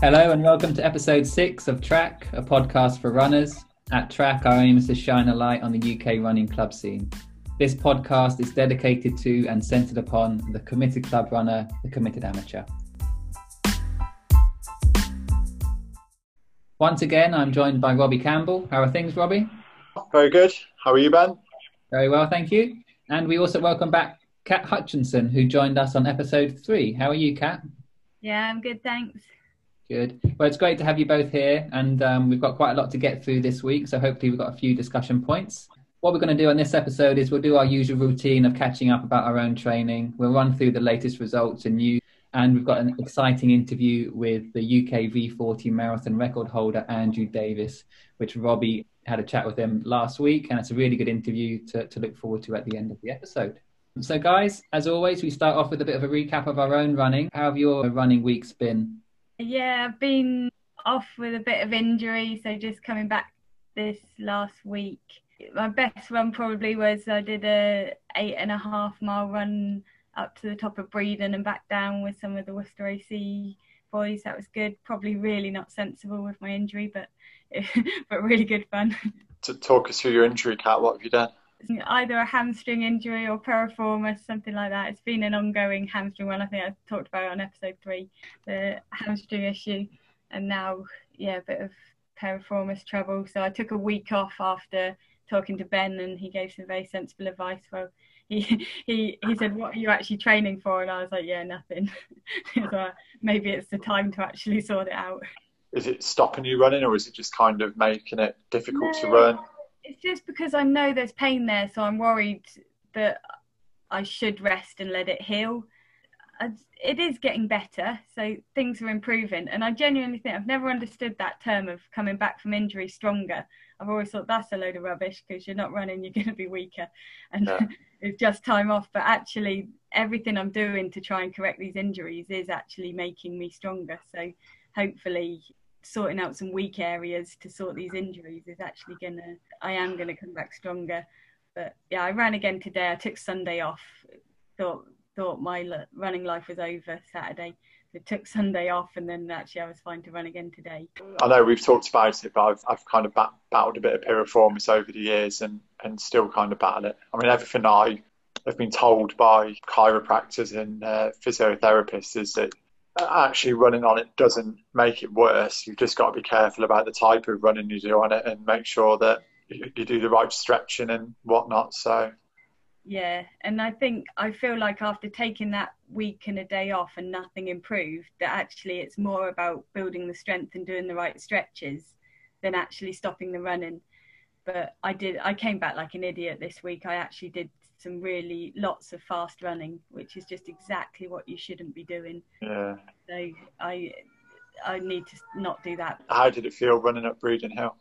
Hello and welcome to episode six of Track, a podcast for runners. At Track, our aim is to shine a light on the UK running club scene. This podcast is dedicated to and centered upon the committed club runner, the committed amateur. Once again, I'm joined by Robbie Campbell. How are things, Robbie? Very good. How are you, Ben? Very well, thank you. And we also welcome back Kat Hutchinson, who joined us on episode three. How are you, Kat? Yeah, I'm good, thanks. Good. Well, it's great to have you both here, and um, we've got quite a lot to get through this week. So hopefully, we've got a few discussion points. What we're going to do on this episode is we'll do our usual routine of catching up about our own training. We'll run through the latest results and news, and we've got an exciting interview with the UK V40 marathon record holder Andrew Davis, which Robbie had a chat with him last week, and it's a really good interview to, to look forward to at the end of the episode. So, guys, as always, we start off with a bit of a recap of our own running. How have your running weeks been? Yeah, I've been off with a bit of injury, so just coming back this last week. My best run probably was I did a eight and a half mile run up to the top of Bredon and back down with some of the Worcester AC boys. That was good. Probably really not sensible with my injury, but but really good fun. To talk us through your injury, Kat, what have you done? Either a hamstring injury or piriformis, something like that. It's been an ongoing hamstring one. I think I talked about it on episode three, the hamstring issue, and now yeah, a bit of piriformis trouble. So I took a week off after talking to Ben, and he gave some very sensible advice. Well, he he he said, "What are you actually training for?" And I was like, "Yeah, nothing." so maybe it's the time to actually sort it out. Is it stopping you running, or is it just kind of making it difficult no. to run? It's just because I know there's pain there, so I'm worried that I should rest and let it heal. It is getting better, so things are improving. And I genuinely think I've never understood that term of coming back from injury stronger. I've always thought that's a load of rubbish because you're not running, you're going to be weaker, and yeah. it's just time off. But actually, everything I'm doing to try and correct these injuries is actually making me stronger. So hopefully, sorting out some weak areas to sort these injuries is actually gonna I am gonna come back stronger. But yeah, I ran again today. I took Sunday off. Thought thought my running life was over Saturday. So took Sunday off, and then actually I was fine to run again today. I know we've talked about it, but I've I've kind of bat- battled a bit of piriformis over the years, and and still kind of battle it. I mean, everything I have been told by chiropractors and uh, physiotherapists is that actually running on it doesn't make it worse. You've just got to be careful about the type of running you do on it and make sure that you, do the right stretching and whatnot. So, yeah, and I think I feel like after taking that week and a day off and nothing improved, that actually it's more about building the strength and doing the right stretches than actually stopping the running. But I did, I came back like an idiot this week. I actually did some really lots of fast running, which is just exactly what you shouldn't be doing. Yeah. So I I need to not do that. How did it feel running up Bredon Hill?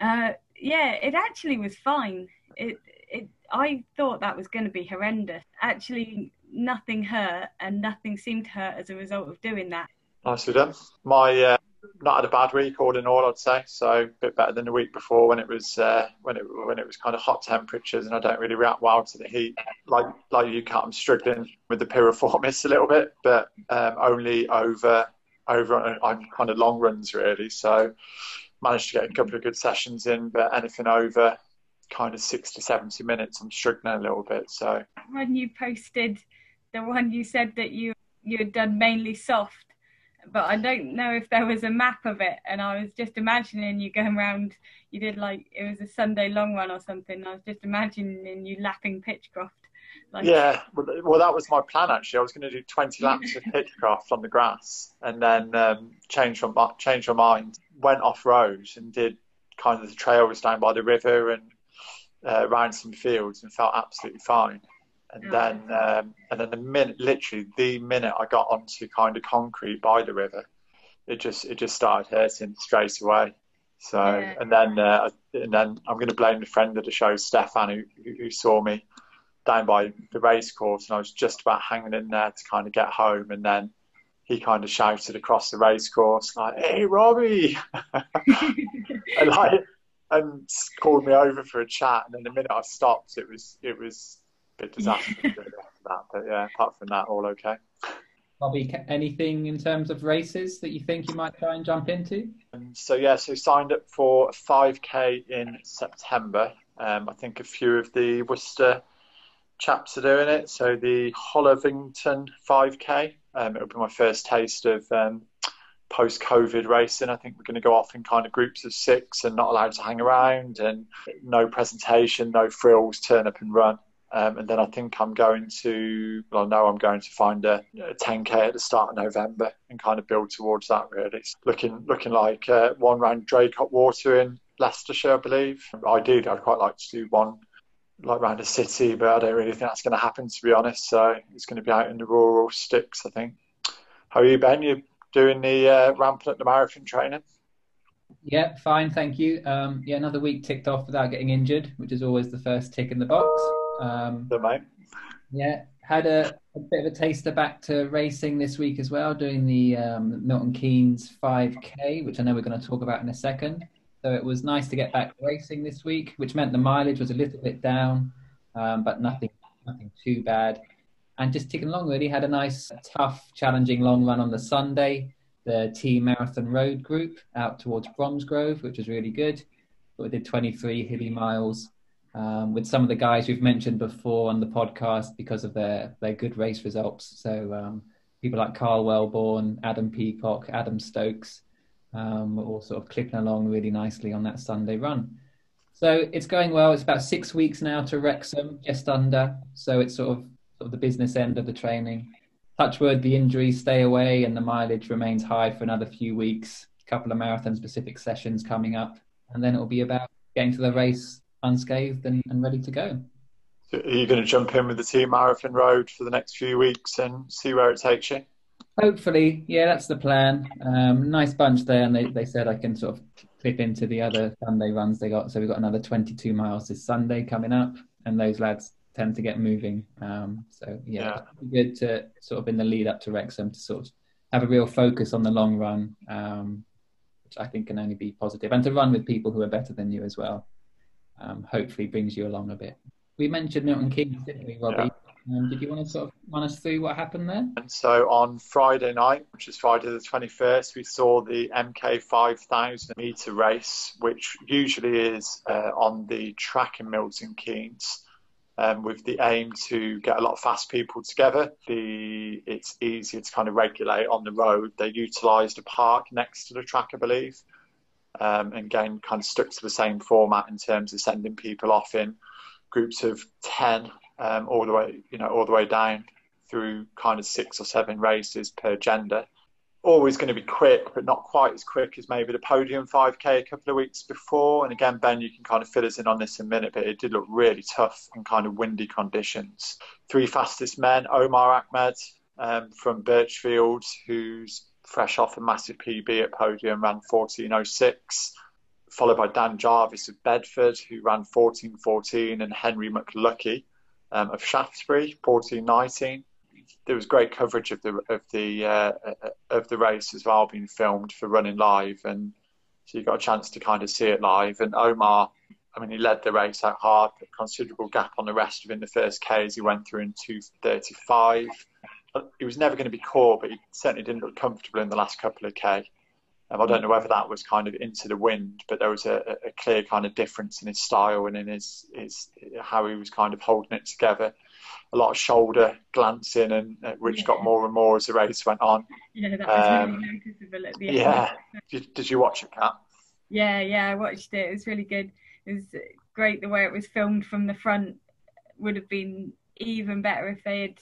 Uh, yeah, it actually was fine. It it I thought that was going to be horrendous. Actually, nothing hurt, and nothing seemed to hurt as a result of doing that. Nicely done. My uh, not had a bad week all in all, I'd say. So a bit better than the week before when it was uh, when it when it was kind of hot temperatures and I don't really react well to the heat. Like like you, Kat, I'm struggling with the piriformis a little bit, but um, only over over on, kind of long runs really. So managed to get a couple of good sessions in, but anything over kind of 60 70 minutes, I'm struggling a little bit. So when you posted the one you said that you you had done mainly soft but I don't know if there was a map of it. And I was just imagining you going around. You did like it was a Sunday long run or something. I was just imagining you lapping Pitchcroft. Like... Yeah, well, that was my plan actually. I was going to do 20 laps of Pitchcroft on the grass, and then um, change my change my mind. Went off road and did kind of the trails down by the river and uh, around some fields, and felt absolutely fine. And then, um, and then the minute, literally the minute I got onto kind of concrete by the river, it just it just started hurting straight away. So, yeah. and then uh, and then I'm going to blame the friend of the show, Stefan, who, who saw me down by the race course, and I was just about hanging in there to kind of get home, and then he kind of shouted across the race course like, "Hey, Robbie!" and like and called me over for a chat. And then the minute I stopped, it was it was bit disastrous after that. But yeah, apart from that, all okay. Bobby, anything in terms of races that you think you might try and jump into? Um, so yeah, so signed up for 5k in September. Um, I think a few of the Worcester chaps are doing it. So the Hollivington 5k, um, it'll be my first taste of um, post-COVID racing. I think we're going to go off in kind of groups of six and not allowed to hang around and no presentation, no frills, turn up and run. Um, and then I think I'm going to, well, I know I'm going to find a, a 10k at the start of November and kind of build towards that. Really, it's looking looking like uh, one round Draycote Water in Leicestershire, I believe. Ideally, I'd quite like to do one like round a city, but I don't really think that's going to happen, to be honest. So it's going to be out in the rural sticks, I think. How are you, Ben? You doing the uh, ramping up the marathon training? Yeah, fine, thank you. Um, yeah, another week ticked off without getting injured, which is always the first tick in the box. Um, Good, mate. Yeah, had a, a, bit of a taster back to racing this week as well, doing the um, Milton Keynes 5K, which I know we're going to talk about in a second. So it was nice to get back racing this week, which meant the mileage was a little bit down, um, but nothing, nothing too bad. And just ticking along, really had a nice, tough, challenging long run on the Sunday. The Team Marathon Road Group out towards Bromsgrove, which was really good. But we did 23 hilly miles um, with some of the guys we've mentioned before on the podcast because of their their good race results. So um, people like Carl Wellborn, Adam Peacock, Adam Stokes, um, all sort of clipping along really nicely on that Sunday run. So it's going well. It's about six weeks now to Wrexham, just under. So it's sort of, sort of the business end of the training. Touchwood, the injuries stay away and the mileage remains high for another few weeks. A couple of marathon specific sessions coming up, and then it'll be about getting to the race unscathed and, and ready to go. So are you going to jump in with the team marathon road for the next few weeks and see where it takes you? Hopefully, yeah, that's the plan. Um, nice bunch there, and they, they said I can sort of clip into the other Sunday runs they got. So we've got another 22 miles this Sunday coming up, and those lads tend to get moving. Um, so yeah, yeah. good to sort of in the lead up to Wrexham to sort of have a real focus on the long run, um, which I think can only be positive, and to run with people who are better than you as well um, hopefully brings you along a bit. We mentioned Milton Keynes, didn't we, Robbie? Yeah. Um, did you want to sort of run us through what happened there? And so on Friday night, which is Friday the 21st, we saw the MK 5000 metre race, which usually is uh, on the track in Milton Keynes. Um, with the aim to get a lot of fast people together. The it's easier to kind of regulate on the road. They utilised a park next to the track, I believe, um, and again kind of stuck to the same format in terms of sending people off in groups of 10 um, all the way you know all the way down through kind of six or seven races per gender. Always going to be quick but not quite as quick as maybe the podium 5k a couple of weeks before. And again ben you can kind of fill us in on this in a minute but it did look really tough and kind of windy conditions. Three fastest men omar ahmed um, from birchfield who's fresh off a massive PB at podium, ran 14.06, followed by Dan Jarvis of Bedford, who ran 14.14, and Henry McLuckie um, of Shaftesbury, 14.19. There was great coverage of the of the uh, of the race as well, being filmed for running live, and so you got a chance to kind of see it live. And Omar, I mean, he led the race out hard, considerable gap on the rest of in the first K as he went through in 2:35 he was never going to be core, but he certainly didn't look comfortable in the last couple of K. Um, I don't know whether that was kind of into the wind, but there was a, a, clear kind of difference in his style and in his, his how he was kind of holding it together. A lot of shoulder glancing, and uh, which yeah. got more and more as the race went on. Yeah, that was um, really noticeable at the end. Yeah, did, did you watch it, Kat? Yeah, yeah, I watched it. It was really good. It was great the way it was filmed from the front. Would have been even better if they had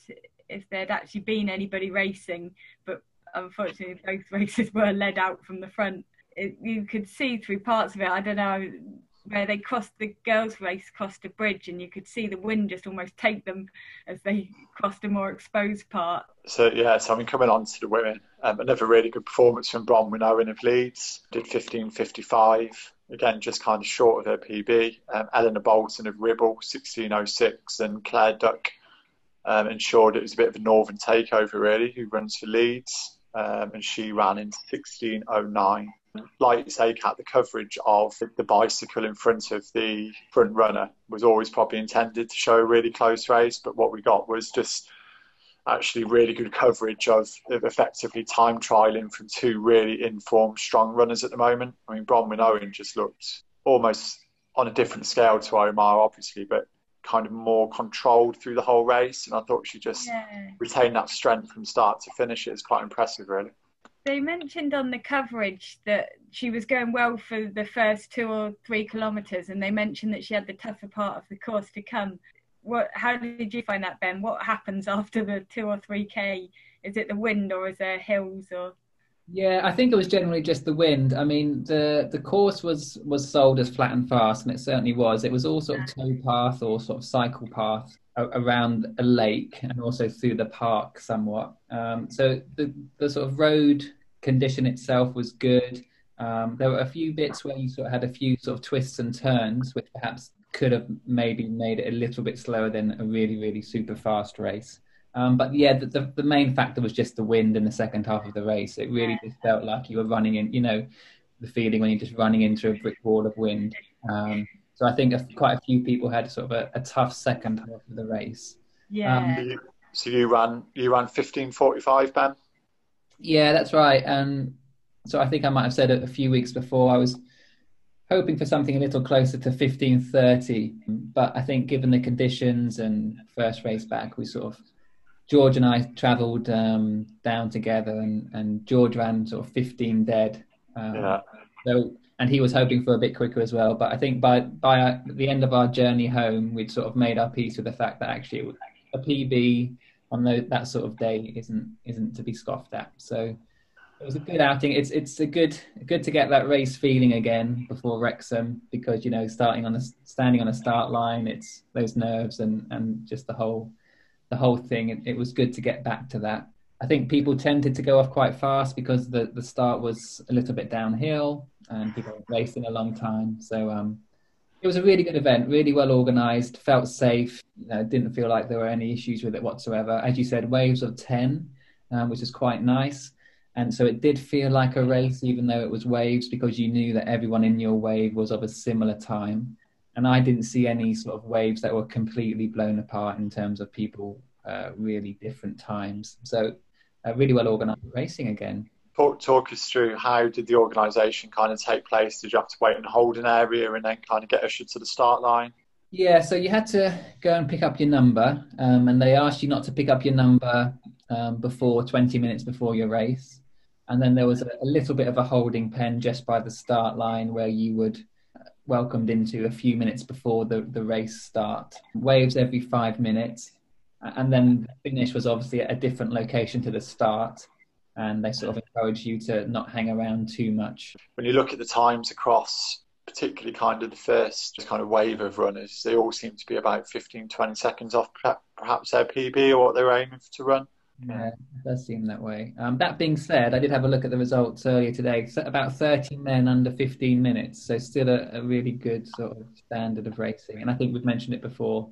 if there'd actually been anybody racing, but unfortunately both races were led out from the front. It, you could see through parts of it. I don't know where they crossed the girls' race crossed a bridge, and you could see the wind just almost take them as they crossed a more exposed part. So yeah, so I mean, coming on to the women, um, another really good performance from Bronwen Owen of Leeds. Did 15.55. Again, just kind of short of her PB. Um, Eleanor Bolton of Ribble, 16.06, and Claire Duck um, ensured it was a bit of a northern takeover, really, who runs for Leeds. Um, and she ran in 16.09. Like you say, Kat, the coverage of the bicycle in front of the front runner was always probably intended to show a really close race, but what we got was just actually really good coverage of, of effectively time trialing from two really informed, strong runners at the moment. I mean, Bronwen Owen just looked almost on a different scale to Omar, obviously, but kind of more controlled through the whole race. And I thought she just yeah. retained that strength from start to finish. It's quite impressive, really. They mentioned on the coverage that she was going well for the first two or three kilometres, and they mentioned that she had the tougher part of the course to come. What? How did you find that, Ben? What happens after the two or three k? Is it the wind, or is there hills, or? Yeah, I think it was generally just the wind. I mean, the the course was was sold as flat and fast, and it certainly was. It was all sort of tow path or sort of cycle path around a lake and also through the park somewhat. Um, so the the sort of road condition itself was good. Um, there were a few bits where you sort of had a few sort of twists and turns, which perhaps could have maybe made it a little bit slower than a really really super fast race. Um, but yeah, the, the, the, main factor was just the wind in the second half of the race. It really just felt like you were running in, you know, the feeling when you're just running into a brick wall of wind. Um, so I think quite a few people had sort of a, a tough second half of the race. Yeah. Um, so you ran you ran fifteen forty five, Ben. Yeah, that's right. And so I think I might have said it a few weeks before. I was hoping for something a little closer to fifteen thirty, but I think given the conditions and first race back, we sort of George and I travelled um, down together, and, and George ran sort of 15 dead. Um, yeah. So, and he was hoping for a bit quicker as well. But I think by by the end of our journey home, we'd sort of made our peace with the fact that actually a PB on the, that sort of day isn't isn't to be scoffed at. So it was a good outing. It's it's a good good to get that race feeling again before Wrexham because you know starting on a standing on a start line, it's those nerves and and just the whole the whole thing. It, it, was good to get back to that. I think people tended to go off quite fast because the, the start was a little bit downhill and people were racing a long time. So um, it was a really good event, really well organised, felt safe. You know, didn't feel like there were any issues with it whatsoever. As you said, waves of 10, um, which is quite nice. And so it did feel like a race, even though it was waves, because you knew that everyone in your wave was of a similar time and I didn't see any sort of waves that were completely blown apart in terms of people uh, really different times. So uh, really well organised racing again. Talk, talk us through how did the organisation kind of take place? Did you have to wait and hold an area and then kind of get ushered to the start line? Yeah, so you had to go and pick up your number, um, and they asked you not to pick up your number um, before 20 minutes before your race. And then there was a, a little bit of a holding pen just by the start line where you would welcomed into a few minutes before the, the race start. Waves every five minutes. And then the finish was obviously at a different location to the start. And they sort of encourage you to not hang around too much. When you look at the times across, particularly kind of the first kind of wave of runners, they all seem to be about 15, 20 seconds off perhaps their PB or what they're aiming to run. Yeah, it does seem that way. Um, that being said, I did have a look at the results earlier today. So about 30 men under 15 minutes, so still a, a, really good sort of standard of racing. And I think we've mentioned it before,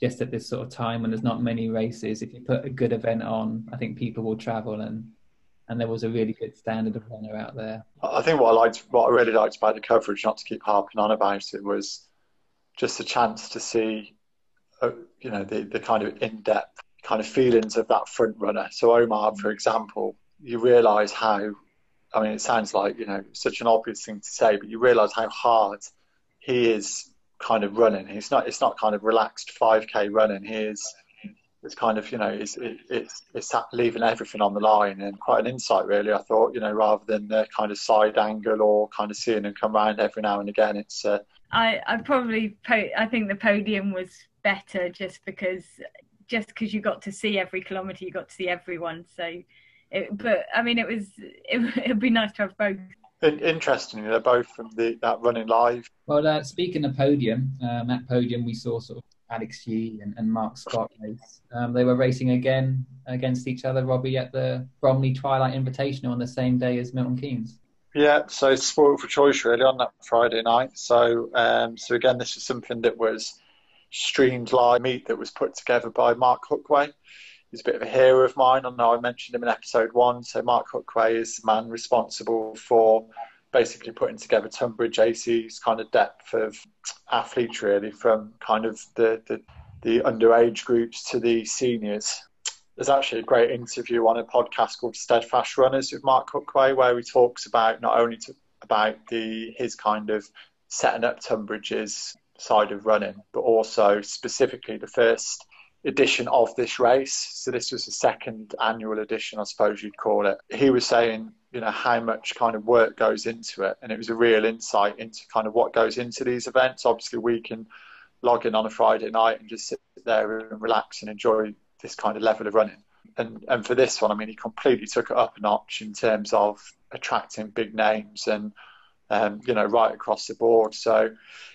just at this sort of time when there's not many races, if you put a good event on, I think people will travel and and there was a really good standard of runner out there. I think what I liked, what I really liked about the coverage, not to keep harping on about it, was just a chance to see, uh, you know, the, the kind of in-depth kind of feelings of that front runner. So Omar, for example, you realise how. I mean, it sounds like you know such an obvious thing to say, but you realise how hard he is kind of running. He's not. It's not kind of relaxed 5k running. He is. It's kind of you know it's it's it's leaving everything on the line and quite an insight really. I thought you know rather than the kind of side angle or kind of seeing him come around every now and again. It's. Uh, I I probably po- I think the podium was better just because just because you got to see every kilometre, you got to see everyone. So, it, but I mean, it was it would be nice to have both. Interestingly, they're both from the that running live. Well, uh, speaking of podium, um, at podium we saw sort of Alex Yee and, and Mark Scott race. Um, they were racing again against each other, Robbie, at the Bromley Twilight Invitational on the same day as Milton Keynes. Yeah, so spoiled for choice really on that Friday night. So, um, so again, this is something that was streamed live meet that was put together by Mark Hookway. He's a bit of a hero of mine. I know I mentioned him in episode one. So Mark Hookway is the man responsible for basically putting together Tonbridge AC's kind of depth of athletes, really, from kind of the, the, the underage groups to the seniors. there's actually a great interview on a podcast called Steadfast Runners with Mark Hookway, where he talks about not only to, about the his kind of setting up Tonbridge's side of running, but also specifically the first edition of this race. So this was the second annual edition, I suppose you'd call it. He was saying, you know, how much kind of work goes into it, and it was a real insight into kind of what goes into these events. Obviously, we can log in on a Friday night and just sit there and relax and enjoy this kind of level of running. And and for this one, I mean, he completely took it up a notch in terms of attracting big names and um, you know right across the board. So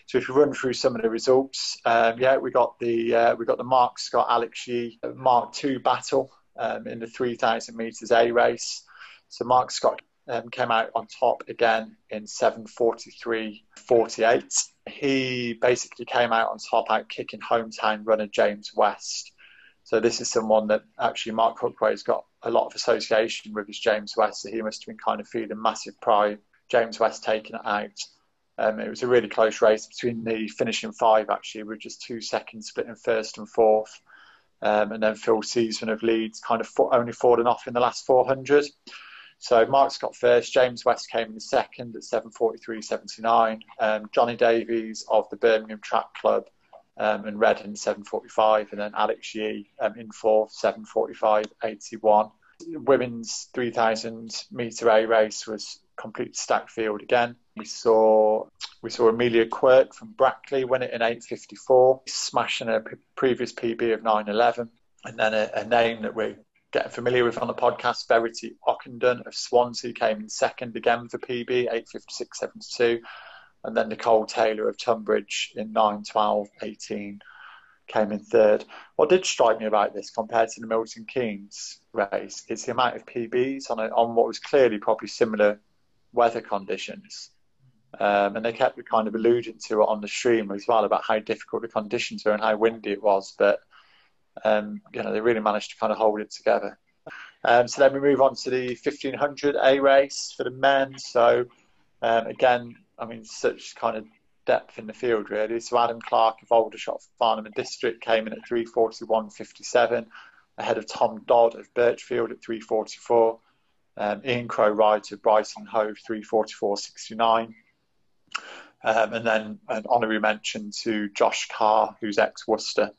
so if you run through some of the results, um, yeah, we got the uh, we got the Mark Scott Alex Yee Mark II battle um, in the 3,000 meters A race. So Mark Scott um, came out on top again in 7:43.48. He basically came out on top out kicking hometown runner James West. So this is someone that actually Mark Hookway's got a lot of association with as James West. So he must have been kind of feeling massive pride. James West taking it out. Um, it was a really close race between the finishing five, actually, with just two seconds splitting first and fourth. Um, and then Phil Sesemann of Leeds kind of only falling off in the last 400. So Mark Scott first. James West came in second at 7:43.79. Um, Johnny Davies of the Birmingham Track Club um, and Redden 7:45, and then Alex Yee um, in fourth 7:45.81. Women's 3,000 meter A race was complete stacked field again. We saw we saw Amelia Quirk from Brackley win it in 8:54, smashing a p- previous PB of 9:11, and then a, a name that we're getting familiar with on the podcast, Verity Ockenden of Swansea came in second again for PB 8:56.72 and then Nicole Taylor of Tonbridge in 9 12 18 came in third. What did strike me about this compared to the Milton Keynes race is the amount of PBs on, a, on what was clearly probably similar weather conditions. Um, and they kept kind of alluding to it on the stream as well about how difficult the conditions were and how windy it was. But um, you know, they really managed to kind of hold it together. Um, so then we move on to the 1500 A race for the men. So um, again, I mean, such kind of depth in the field, really. So Adam Clark of Aldershot Farnham and District came in at 341.57, ahead of Tom Dodd of Birchfield at 344. Um, Ian Crowe-Wright of Brighton Hove 344.69. Um, and then an honorary mention to Josh Carr, who's ex Worcester,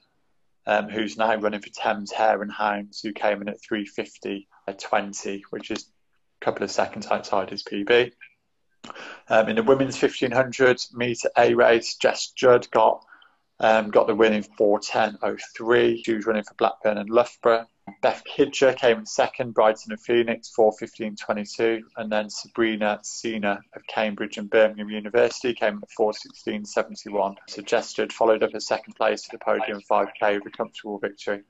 um, who's now running for Thames Hare and Hounds, who came in at 350.20, which is a couple of seconds outside his PB. Um, in the women's 1500 meter A race, Jess Judd got um, got the win in 4:10.03. She was running for Blackburn and Loughborough. Beth Kidger came in second, Brighton and Phoenix 4:15.22, and then Sabrina Sinha of Cambridge and Birmingham University came in at 4:16.71. So Jess followed up a second place to the podium 5k with a comfortable victory,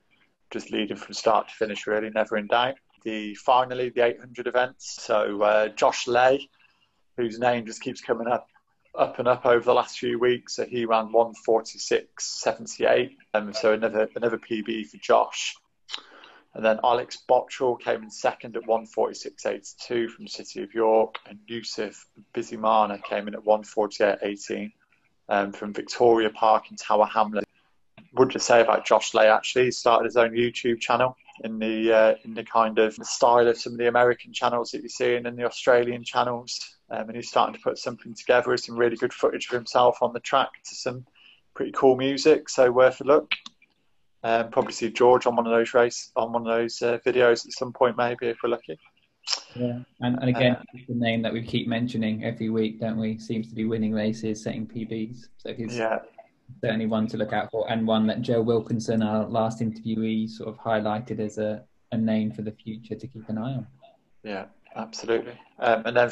just leading from start to finish, really never in doubt. The finally the 800 events. So uh, Josh Lay whose name just keeps coming up up and up over the last few weeks. So he ran 146.78, um, so another another PB for Josh. And then Alex Botterill came in second at 146.82 from City of York, and Yusuf Bizimana came in at 148.18 um, from Victoria Park in Tower Hamlet. Would you say about Josh Lay actually? He started his own YouTube channel in the uh, in the kind of style of some of the American channels that you're seeing and the Australian channels. Um, and he's starting to put something together with some really good footage of himself on the track to some pretty cool music. So worth a look. Um, probably see George on one of those race on one of those uh, videos at some point, maybe if we're lucky. Yeah, and, and again, uh, the name that we keep mentioning every week, don't we? Seems to be winning races, setting PBs. So he's yeah. certainly one to look out for, and one that Joe Wilkinson, our last interviewee, sort of highlighted as a, a name for the future to keep an eye on. Yeah, absolutely. Um, and then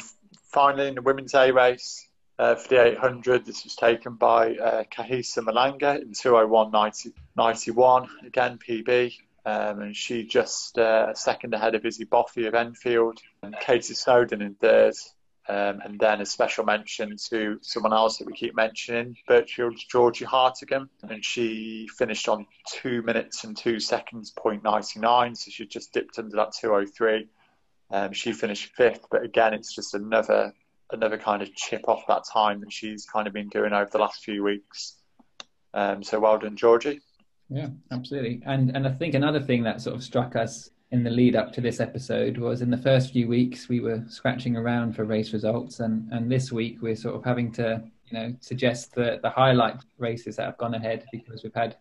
finally, in the women's A race uh, for the 800, this was taken by uh, Khahisa Mhlanga in 201.91, again PB. Um, and she just uh, second ahead of Izzy Boffey of Enfield, and Katie Snowden in third. Um, and then a special mention to someone else that we keep mentioning, Birchfield's Georgie Hartigan, and she finished on two minutes and two seconds, point ninety nine. So she just dipped under that two oh three. Um, she finished fifth, but again, it's just another another kind of chip off that time that she's kind of been doing over the last few weeks. Um, so well done, Georgie. Yeah, absolutely. And and I think another thing that sort of struck us in the lead up to this episode was in the first few weeks we were scratching around for race results and and this week we're sort of having to you know suggest the the highlight races that have gone ahead because we've had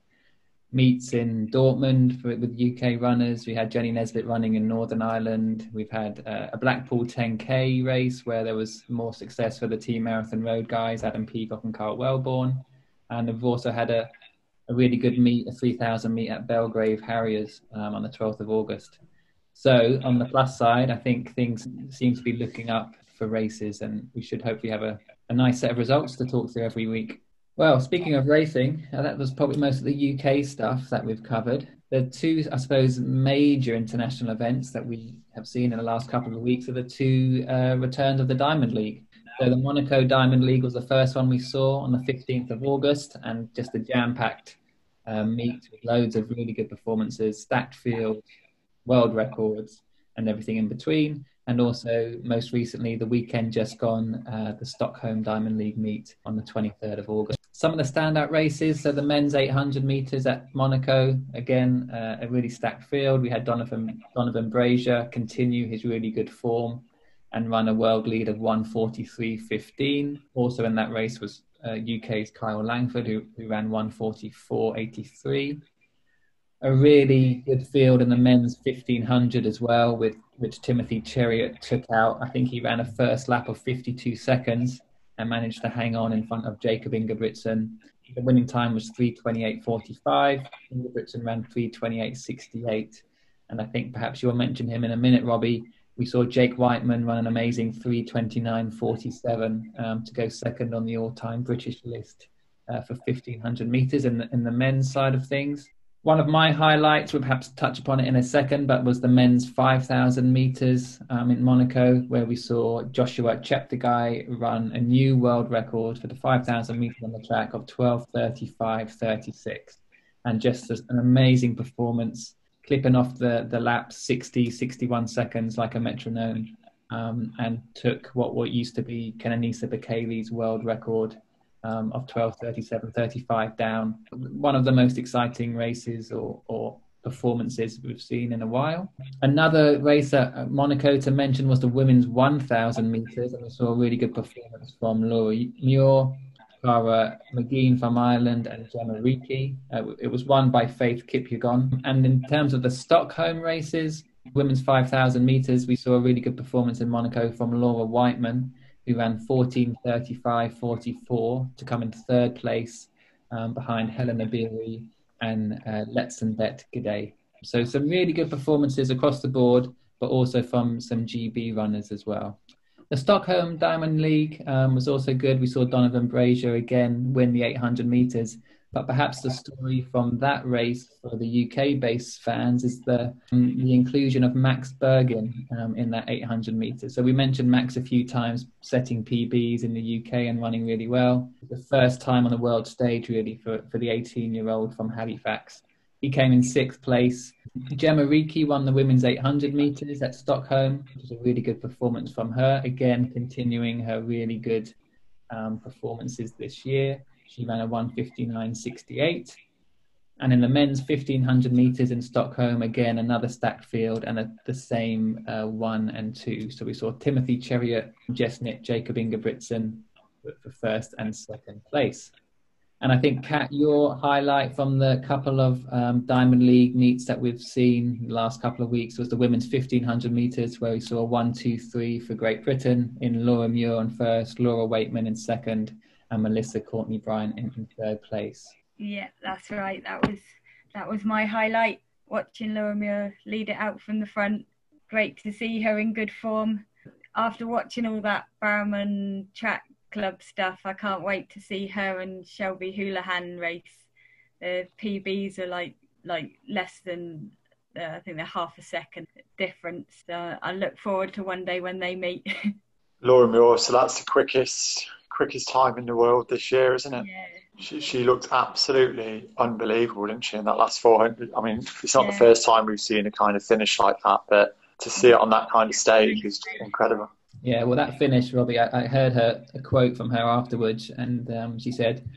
meets in Dortmund for, with UK runners. We had Jenny Nesbitt running in Northern Ireland. We've had uh, a Blackpool 10K race where there was more success for the team marathon road guys, Adam Peacock and Carl Wellborn. And we've also had a, a really good meet, a 3,000 meet at Belgrave Harriers um, on the 12th of August. So on the plus side, I think things seem to be looking up for races and we should hopefully have a, a nice set of results to talk through every week. Well, speaking of racing, uh, that was probably most of the UK stuff that we've covered. The two, I suppose, major international events that we have seen in the last couple of weeks are the two uh, returns of the Diamond League. So the Monaco Diamond League was the first one we saw on the 15th of August, and just a jam-packed um, meet with loads of really good performances, stacked field, world records, and everything in between and also most recently the weekend just gone uh, the stockholm diamond league meet on the 23rd of august. Some of the standout races so the men's 800 meters at monaco again uh, a really stacked field. We had donovan donavan brazier continue his really good form and run a world lead of 143.15 also in that race was uh, uk's kyle langford who, who ran 144.83 a really good field in the men's 1500 as well, with which Timothy Cheruiyot took out. I think he ran a first lap of 52 seconds and managed to hang on in front of Jakob Ingebrigtsen. The winning time was 328.45. Ingebrigtsen ran 328.68. And I think perhaps you'll mention him in a minute, Robbie. We saw Jake Wightman run an amazing 329.47 um, to go second on the all-time British list uh, for 1500 meters in the, in the men's side of things. One of my highlights, we'll perhaps touch upon it in a second, but was the men's 5,000 meters um, in Monaco, where we saw Joshua Cheptegei run a new world record for the 5,000 meters on the track of 12:35.36, and just an amazing performance, clipping off the the laps 60, 61 seconds like a metronome, um, and took what what used to be Kenenisa Bekele's world record um, of 12, 37, 35 down. One of the most exciting races or, or performances we've seen in a while. Another race at Monaco to mention was the women's 1,000 meters, and we saw a really good performance from Laura Muir, Ciara Mageean from Ireland, and Gemma Reekie. Uh, it was won by Faith Kipyegon. And in terms of the Stockholm races, women's 5,000 meters, we saw a really good performance in Monaco from Laura Weightman who ran 14.35.44 to come in third place um, behind Hellen Obiri and uh, Letesenbet Gidey. So some really good performances across the board, but also from some GB runners as well. The Stockholm Diamond League um, was also good. We saw Donavan Brazier again win the 800 meters but perhaps the story from that race for the UK-based fans is the um, the inclusion of Max Burgin um, in that 800 meters. So we mentioned Max a few times, setting PBs in the UK and running really well. The first time on the world stage, really, for for the 18-year-old from Halifax. He came in sixth place. Gemma Reekie won the women's 800 meters at Stockholm, which was a really good performance from her. Again, continuing her really good um, performances this year. She ran a 159.68. And in the men's 1500 meters in Stockholm, again, another stacked field and a, the same uh, one and two. So we saw Timothy Cheruiyot, Jesnit, Jakob Ingebrigtsen for first and second place. And I think, Kat, your highlight from the couple of um, Diamond League meets that we've seen the last couple of weeks was the women's 1500 meters, where we saw one, two, three for Great Britain in Laura Muir on first, Laura Weightman in second, and Melissa Courtney Bryant in, in third place. Yeah, that's right. That was that was my highlight. Watching Laura Muir lead it out from the front. Great to see her in good form. After watching all that Bowerman track club stuff, I can't wait to see her and Shelby Houlihan race. The PBs are like like less than uh, I think they're half a second difference. Uh, I look forward to one day when they meet. Laura Muir, so that's the quickest quickest time in the world this year, isn't it? Yeah. She, she looked absolutely unbelievable, didn't she, in that last 400? I mean, it's not yeah. the first time we've seen a kind of finish like that, but to see it on that kind of stage is incredible. Yeah, well, that finish, Robbie, I, I heard her a quote from her afterwards, and um, she said,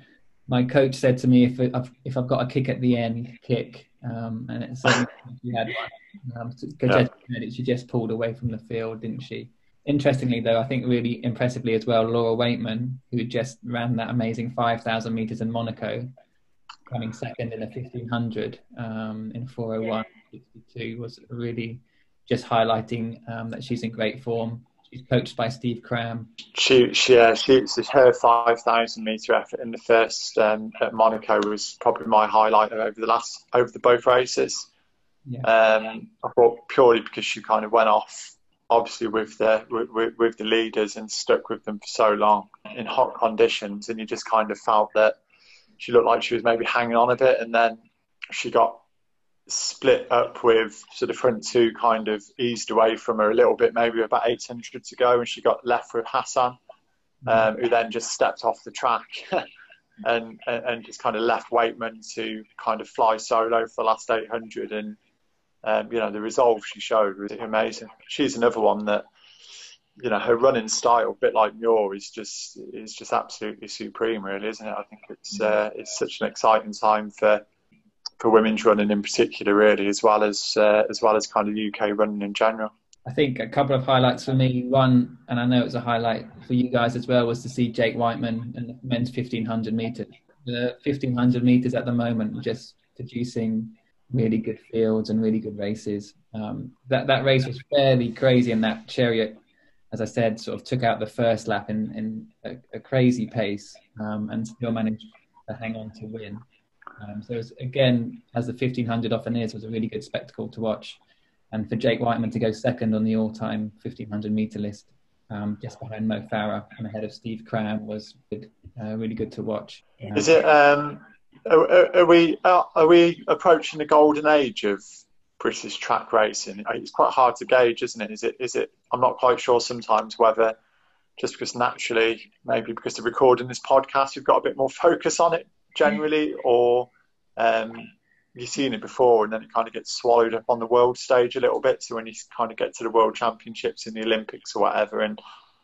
my coach said to me, if I've, if I've got a kick at the end, kick. Um, and it's she had one. Um, yeah. she just pulled away from the field, didn't she? Interestingly, though, I think really impressively as well, Laura Weightman, who just ran that amazing 5,000 meters in Monaco, coming second in a 1500 um, in 401 62, was really just highlighting um, that she's in great form. She's coached by Steve Cram. She, she, yeah, she, her 5,000 meter effort in the first um, at Monaco was probably my highlight over the last over the both races. Yeah. Um, I thought purely because she kind of went off, obviously with the with, with the leaders and stuck with them for so long in hot conditions, and you just kind of felt that she looked like she was maybe hanging on a bit, and then she got split up with so the front two kind of eased away from her a little bit, maybe about 800 to go, and she got left with Hassan, um, who then just stepped off the track and, and just kind of left Weightman to kind of fly solo for the last 800. And um, you know the resolve she showed was amazing. She's another one that you know her running style, a bit like Muir, is just is just absolutely supreme, really, isn't it? I think it's uh, it's such an exciting time for for women's running in particular, really, as well as uh, as well as kind of UK running in general. I think a couple of highlights for me. One, and I know it's a highlight for you guys as well, was to see Jake Wightman in the men's 1500 meters. The 1500 meters at the moment just producing really good fields and really good races. Um, that that race was fairly crazy, and that Cheruiyot, as I said, sort of took out the first lap in, in a, a crazy pace um, and still managed to hang on to win. Um, so was, again, as the 1500 often is, was a really good spectacle to watch. And for Jake Wightman to go second on the all-time 1500 meter list, um, just behind Mo Farah and ahead of Steve Cram, was good, uh, really good to watch. Um, is it? Are, are, we are we approaching the golden age of British track racing? It's quite hard to gauge, isn't it? Is it? Is it? I'm not quite sure sometimes whether just because naturally, maybe because of recording this podcast, we've got a bit more focus on it generally, or um, you've seen it before and then it kind of gets swallowed up on the world stage a little bit. So when you kind of get to the world championships in the Olympics or whatever, and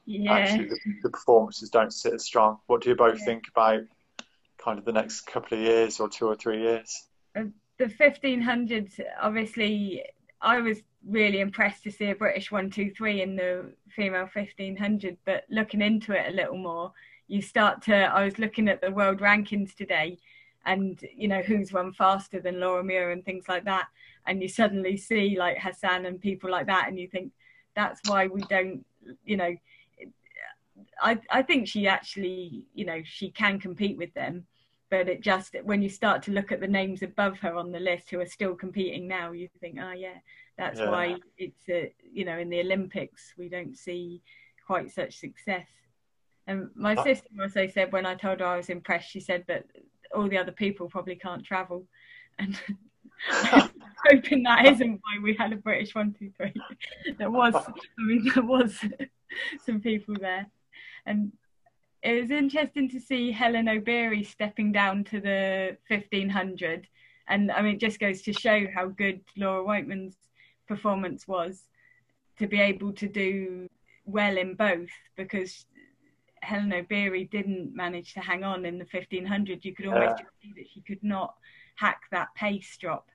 yeah. actually the, the, performances don't sit as strong. What do you both yeah. think about kind of the next couple of years or two or three years? The 1500s, obviously, I was really impressed to see a British 123 in the female 1500, but looking into it a little more, you start to i was looking at the world rankings today and you know who's run faster than laura muir and things like that. And you suddenly see like hassan and people like that and you think that's why we don't you know. I i think she actually you know she can compete with them but it just when you start to look at the names above her on the list who are still competing now you think oh yeah that's yeah. why it's a, you know in the olympics we don't see quite such success and my uh, sister also said when I told her I was impressed, she said that all the other people probably can't travel. And hoping that isn't why we had a British one, two, three. There was, I mean, there was some people there, and it was interesting to see Hellen Obiri stepping down to the 1500. And I mean, it just goes to show how good Laura Weightman's performance was to be able to do well in both because Hellen Obiri didn't manage to hang on in the 1500, you could almost yeah. see that she could not hack that pace drop.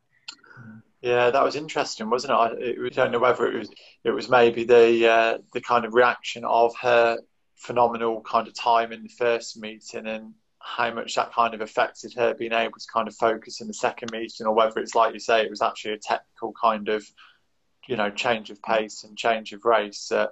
Yeah, that was interesting, wasn't it? I, it, don't know whether it was it was maybe the uh, the kind of reaction of her phenomenal kind of time in the first meeting and how much that kind of affected her being able to kind of focus in the second meeting, or whether it's like you say, it was actually a technical kind of you know change of pace and change of race that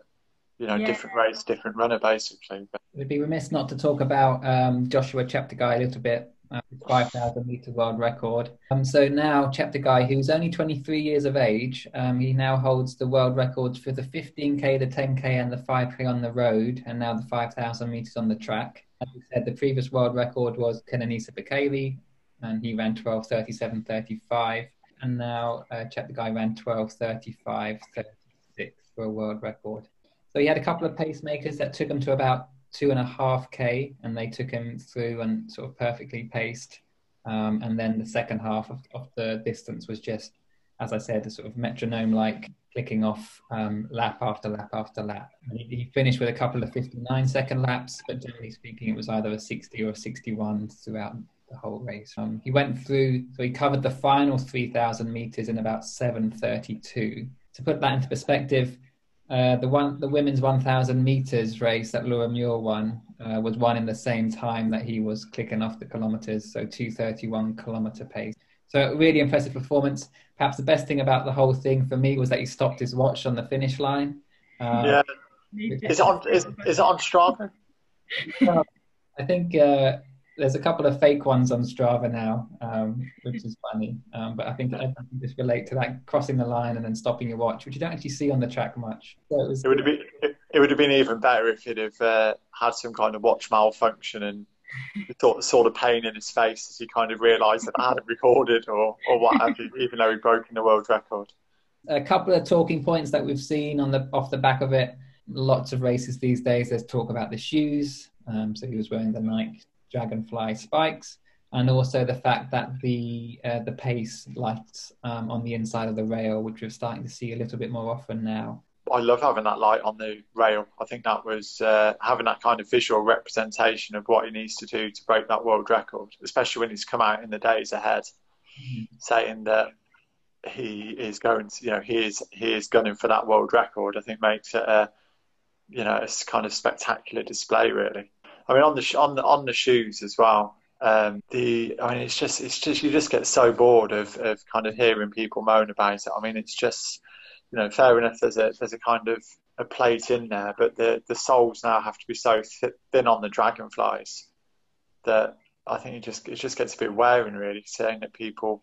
you know, yeah. different race, different runner, basically. But... We'd be remiss not to talk about um, Joshua Cheptegei a little bit. Uh, 5,000 meter world record. Um, so now Cheptegei, who's only 23 years of age, um, he now holds the world records for the 15k, the 10k, and the 5k on the road, and now the 5,000 meters on the track. As we said, the previous world record was Kenenisa Bekele, and he ran 12:37:35, and now uh, Cheptegei ran 12:35:36 for a world record. So he had a couple of pacemakers that took him to about two and a half k, and they took him through and sort of perfectly paced. Um, and then the second half of, of, the distance was just, as I said, a sort of metronome-like clicking off um, lap after lap after lap. He, he, finished with a couple of 59 second laps, but generally speaking, it was either a 60 or a 61 throughout the whole race. Um, he went through, so he covered the final 3,000 meters in about 7:32. To put that into perspective, uh, the one, the women's 1,000 meters race that Laura Muir won uh, was won in the same time that he was clicking off the kilometers, so 2:31 kilometer pace. So really impressive performance. Perhaps the best thing about the whole thing for me was that he stopped his watch on the finish line. Uh, yeah. Is it on? Is, is it on Strava? I think uh, there's a couple of fake ones on Strava now, um, which is funny. Um, but I think I just relate to that crossing the line and then stopping your watch, which you don't actually see on the track much. So it, was, it would have been it, it, would have been even better if he'd have uh, had some kind of watch malfunction and thought saw the pain in his face as he kind of realised that I hadn't recorded or or what have you, even though he'd broken the world record. A couple of talking points that we've seen on the off the back of it. Lots of races these days. There's talk about the shoes. Um, so he was wearing the Nike Dragonfly spikes, and also the fact that the uh, the pace lights um, on the inside of the rail, which we're starting to see a little bit more often now. I love having that light on the rail. I think that was uh, having that kind of visual representation of what he needs to do to break that world record, especially when he's come out in the days ahead, mm-hmm. saying that he is going to, you know, he is he is gunning for that world record. I think makes it a, you know, a kind of spectacular display, really. I mean, on the on the on the shoes as well. Um, the I mean, it's just it's just you just get so bored of of kind of hearing people moan about it. I mean, it's just you know, fair enough. There's a there's a kind of a plate in there, but the the soles now have to be so thin on the dragonflies that I think it just it just gets a bit wearing really. Saying that people,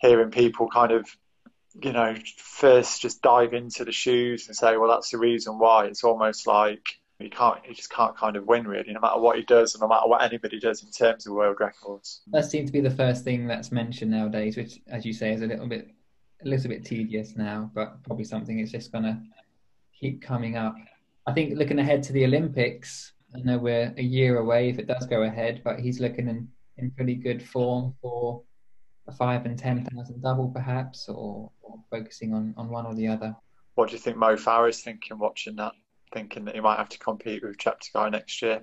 hearing people kind of, you know, first just dive into the shoes and say, well, that's the reason why. It's almost like he can't he just can't kind of win really no matter what he does and no matter what anybody does in terms of world records. That seems to be the first thing that's mentioned nowadays which as you say is a little bit a little bit tedious now but probably something that's just going to keep coming up. I think looking ahead to the olympics i know we're a year away if it does go ahead but he's looking in in pretty good form for a five and ten thousand double perhaps or, or focusing on on one or the other. What do you think mo farah is thinking watching that thinking that he might have to compete with Cheptegei next year.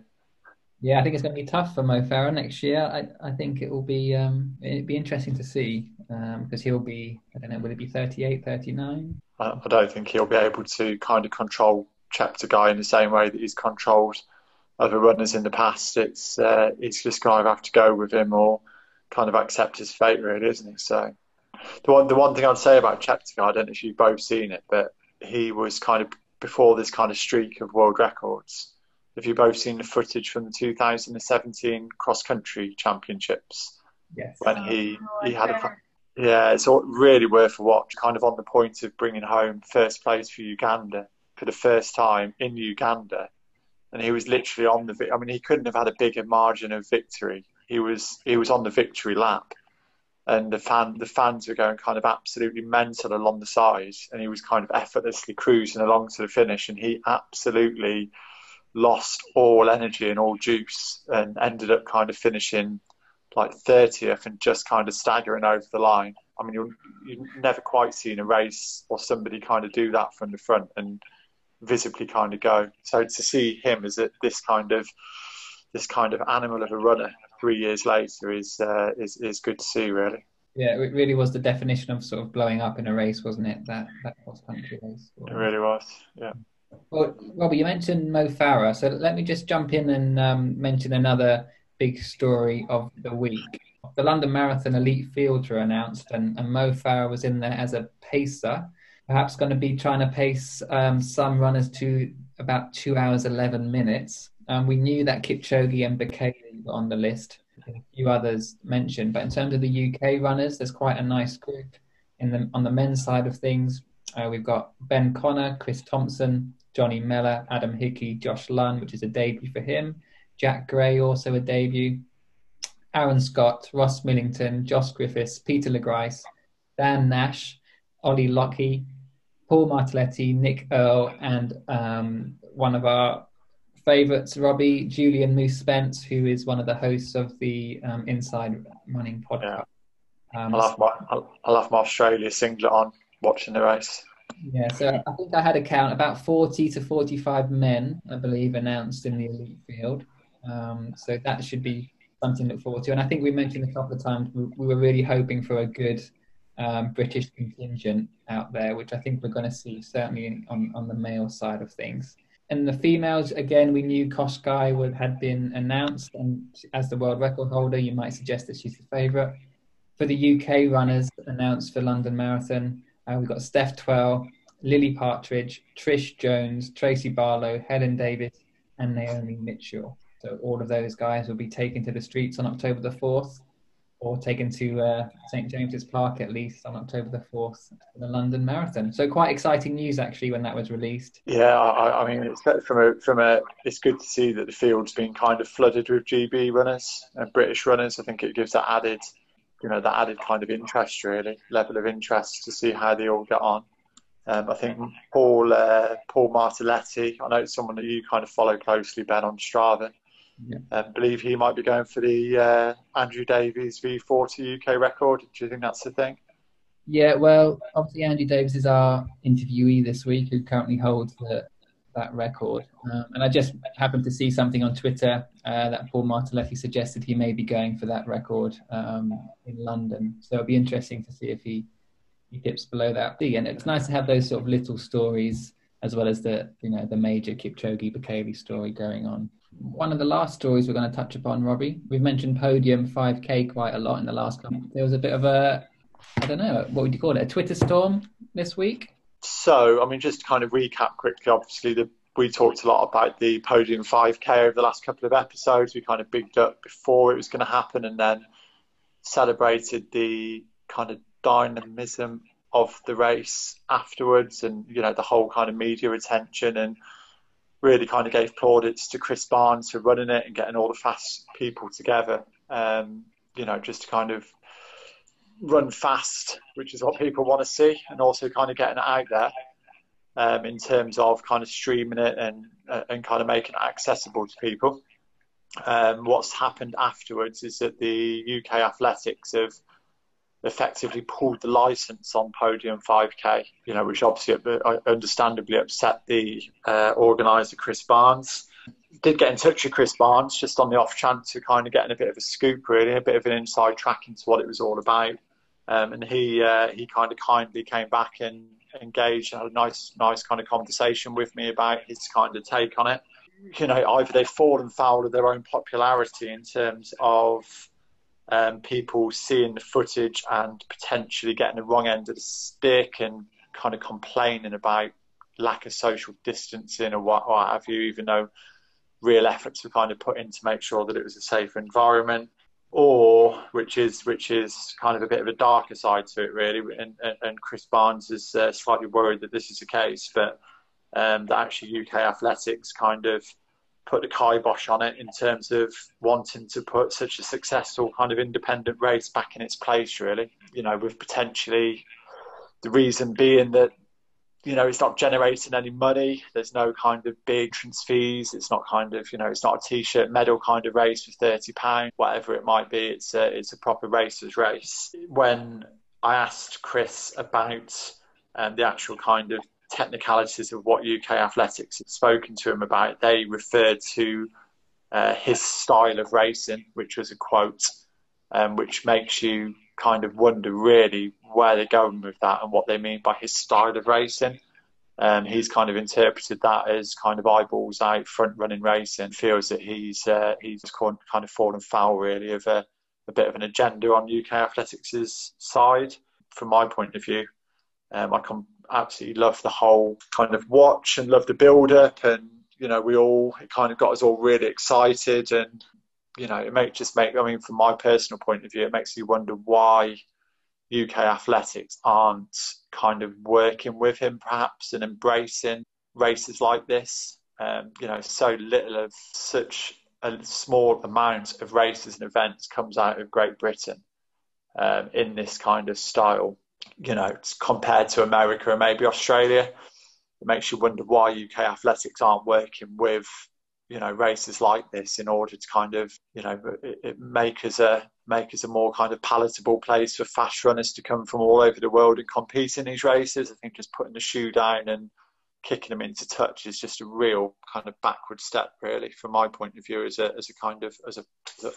Yeah, I think it's going to be tough for Mo Farah next year. I, I think it will be um, it'd be interesting to see because um, he'll be I don't know will it be 38, 39? I, I don't think he'll be able to kind of control Cheptegei in the same way that he's controlled other runners in the past. It's uh, it's just kind of have to go with him or kind of accept his fate, really, isn't it? So the one the one thing I'd say about Cheptegei, I don't know if you've both seen it, but he was kind of before this kind of streak of world records. Have you both seen the footage from the 2017 cross country championships? Yes. When he oh, he had a yeah, it's really worth a watch. Kind of on the point of bringing home first place for Uganda for the first time in Uganda, and he was literally on the. I mean, he couldn't have had a bigger margin of victory. He was he was on the victory lap, and the fan the fans were going kind of absolutely mental along the sides, and he was kind of effortlessly cruising along to the finish, and he absolutely lost all energy and all juice, and ended up kind of finishing like 30th and just kind of staggering over the line. I mean, you you've never quite seen a race or somebody kind of do that from the front and visibly kind of go. So to see him as a, this kind of this kind of animal of a runner three years later is uh, is is good to see, really. Yeah, it really was the definition of sort of blowing up in a race, wasn't it? That that cross country race. It really was. Yeah. Well, Robbie, you mentioned Mo Farah, so let me just jump in and um, mention another big story of the week. The London Marathon Elite Fields were announced, and, and Mo Farah was in there as a pacer, perhaps going to be trying to pace um, some runners to about two hours eleven minutes. Um, we knew that Kipchoge and Bekele were on the list, a few others mentioned. But in terms of the UK runners, there's quite a nice group in the on the men's side of things. Uh, we've got Ben Connor, Chris Thompson, Johnny Mellor, Adam Hickey, Josh Lunn, which is a debut for him. Jack Gray, also a debut. Aaron Scott, Ross Millington, Josh Griffiths, Peter LeGrice, Dan Nash, Ollie Lockley, Paul Martelletti, Nick Earl, and um, one of our favourites, Robbie, Julian Moose Spence, who is one of the hosts of the um, Inside Running podcast. Yeah. Um, I'll, have my, I'll, I'll have my Australia singlet on watching the race. Yeah, so I think I had a count about 40 to 45 men, I believe, announced in the elite field. Um, so that should be something to look forward to. And I think we mentioned a couple of times we, we were really hoping for a good um, British contingent out there, which I think we're going to see certainly on, on the male side of things. And the females, again, we knew Kosgei would had been announced, and as the world record holder, you might suggest that she's the favourite. For the UK runners announced for London Marathon, uh, we've got Steph Twell, Lily Partridge, Trish Jones, Tracy Barlow, Helen Davies, and Naomi Mitchell. So all of those guys will be taken to the streets on October the 4th or taken to uh, St James's Park at least on October the 4th for the London Marathon. So quite exciting news actually when that was released. Yeah, I, I mean, it's from a, from a, it's good to see that the field's been kind of flooded with GB runners and British runners. I think it gives that added, you know, that added kind of interest really, level of interest to see how they all get on. Um, I think Paul uh, Paul Martelletti, I know it's someone that you kind of follow closely, Ben, on Strava. Yeah. I um, believe he might be going for the uh, Andrew Davies V40 UK record. Do you think that's the thing? Yeah, well, obviously Andrew Davies is our interviewee this week, who currently holds the, that record. Um, and I just happened to see something on Twitter uh, that Paul Martelletti suggested he may be going for that record um, in London. So it'll be interesting to see if he he dips below that. And it's nice to have those sort of little stories as well as the you know the major Kipchoge Bekele story going on one of the last stories we're going to touch upon, Robbie. We've mentioned podium 5K quite a lot in the last couple. There was a bit of a, I don't know, what would you call it, a Twitter storm this week? So, I mean, just to kind of recap quickly, obviously, the, we talked a lot about the podium 5K over the last couple of episodes. We kind of bigged up before it was going to happen and then celebrated the kind of dynamism of the race afterwards and, you know, the whole kind of media attention and really kind of gave plaudits to Chris Barnes for running it and getting all the fast people together. Um, you know, just to kind of run fast, which is what people want to see, and also kind of getting it out there um, in terms of kind of streaming it and uh, and kind of making it accessible to people. Um, what's happened afterwards is that the UK Athletics have effectively pulled the license on Podium 5K, you know, which obviously uh, understandably upset the uh, organizer Chris Barnes. Did get in touch with Chris Barnes just on the off chance of kind of getting a bit of a scoop, really, a bit of an inside track into what it was all about. Um, and he uh, he kind of kindly came back and engaged and had a nice nice kind of conversation with me about his kind of take on it. You know, either they've fallen foul of their own popularity in terms of um, people seeing the footage and potentially getting the wrong end of the stick and kind of complaining about lack of social distancing or what, what have you, even though real efforts were kind of put in to make sure that it was a safer environment. Or, which is which is kind of a bit of a darker side to it, really. And, and Chris Barnes is uh, slightly worried that this is the case, but um, that actually UK athletics kind of put the kibosh on it in terms of wanting to put such a successful kind of independent race back in its place, really. You know, with potentially the reason being that, you know, it's not generating any money. There's no kind of big entrance fees. It's not kind of, you know, it's not a t-shirt medal kind of race for thirty pounds, whatever it might be. It's a, it's a proper racer's race. When I asked Chris about um, the actual kind of technicalities of what UK athletics had spoken to him about, they referred to uh, his style of racing, which was a quote, um, which makes you kind of wonder really where they're going with that and what they mean by his style of racing. Um, he's kind of interpreted that as kind of eyeballs out, front running racing. Feels that he's uh, he's kind of fallen foul really of a, a bit of an agenda on UK athletics' side. From my point of view, um, I can absolutely love the whole kind of watch and love the build up. And you know we all it kind of got us all really excited. And you know it may just make I mean from my personal point of view it makes you wonder why UK athletics aren't kind of working with him perhaps and embracing races like this. Um, you know so little of such a small amount of races and events comes out of Great Britain um, in this kind of style you know, compared to America and maybe Australia. It makes you wonder why UK athletics aren't working with you know races like this in order to kind of you know make us a make us a more kind of palatable place for fast runners to come from all over the world and compete in these races. I think just putting the shoe down and kicking them into touch is just a real kind of backward step, really, from my point of view, as a as a kind of as a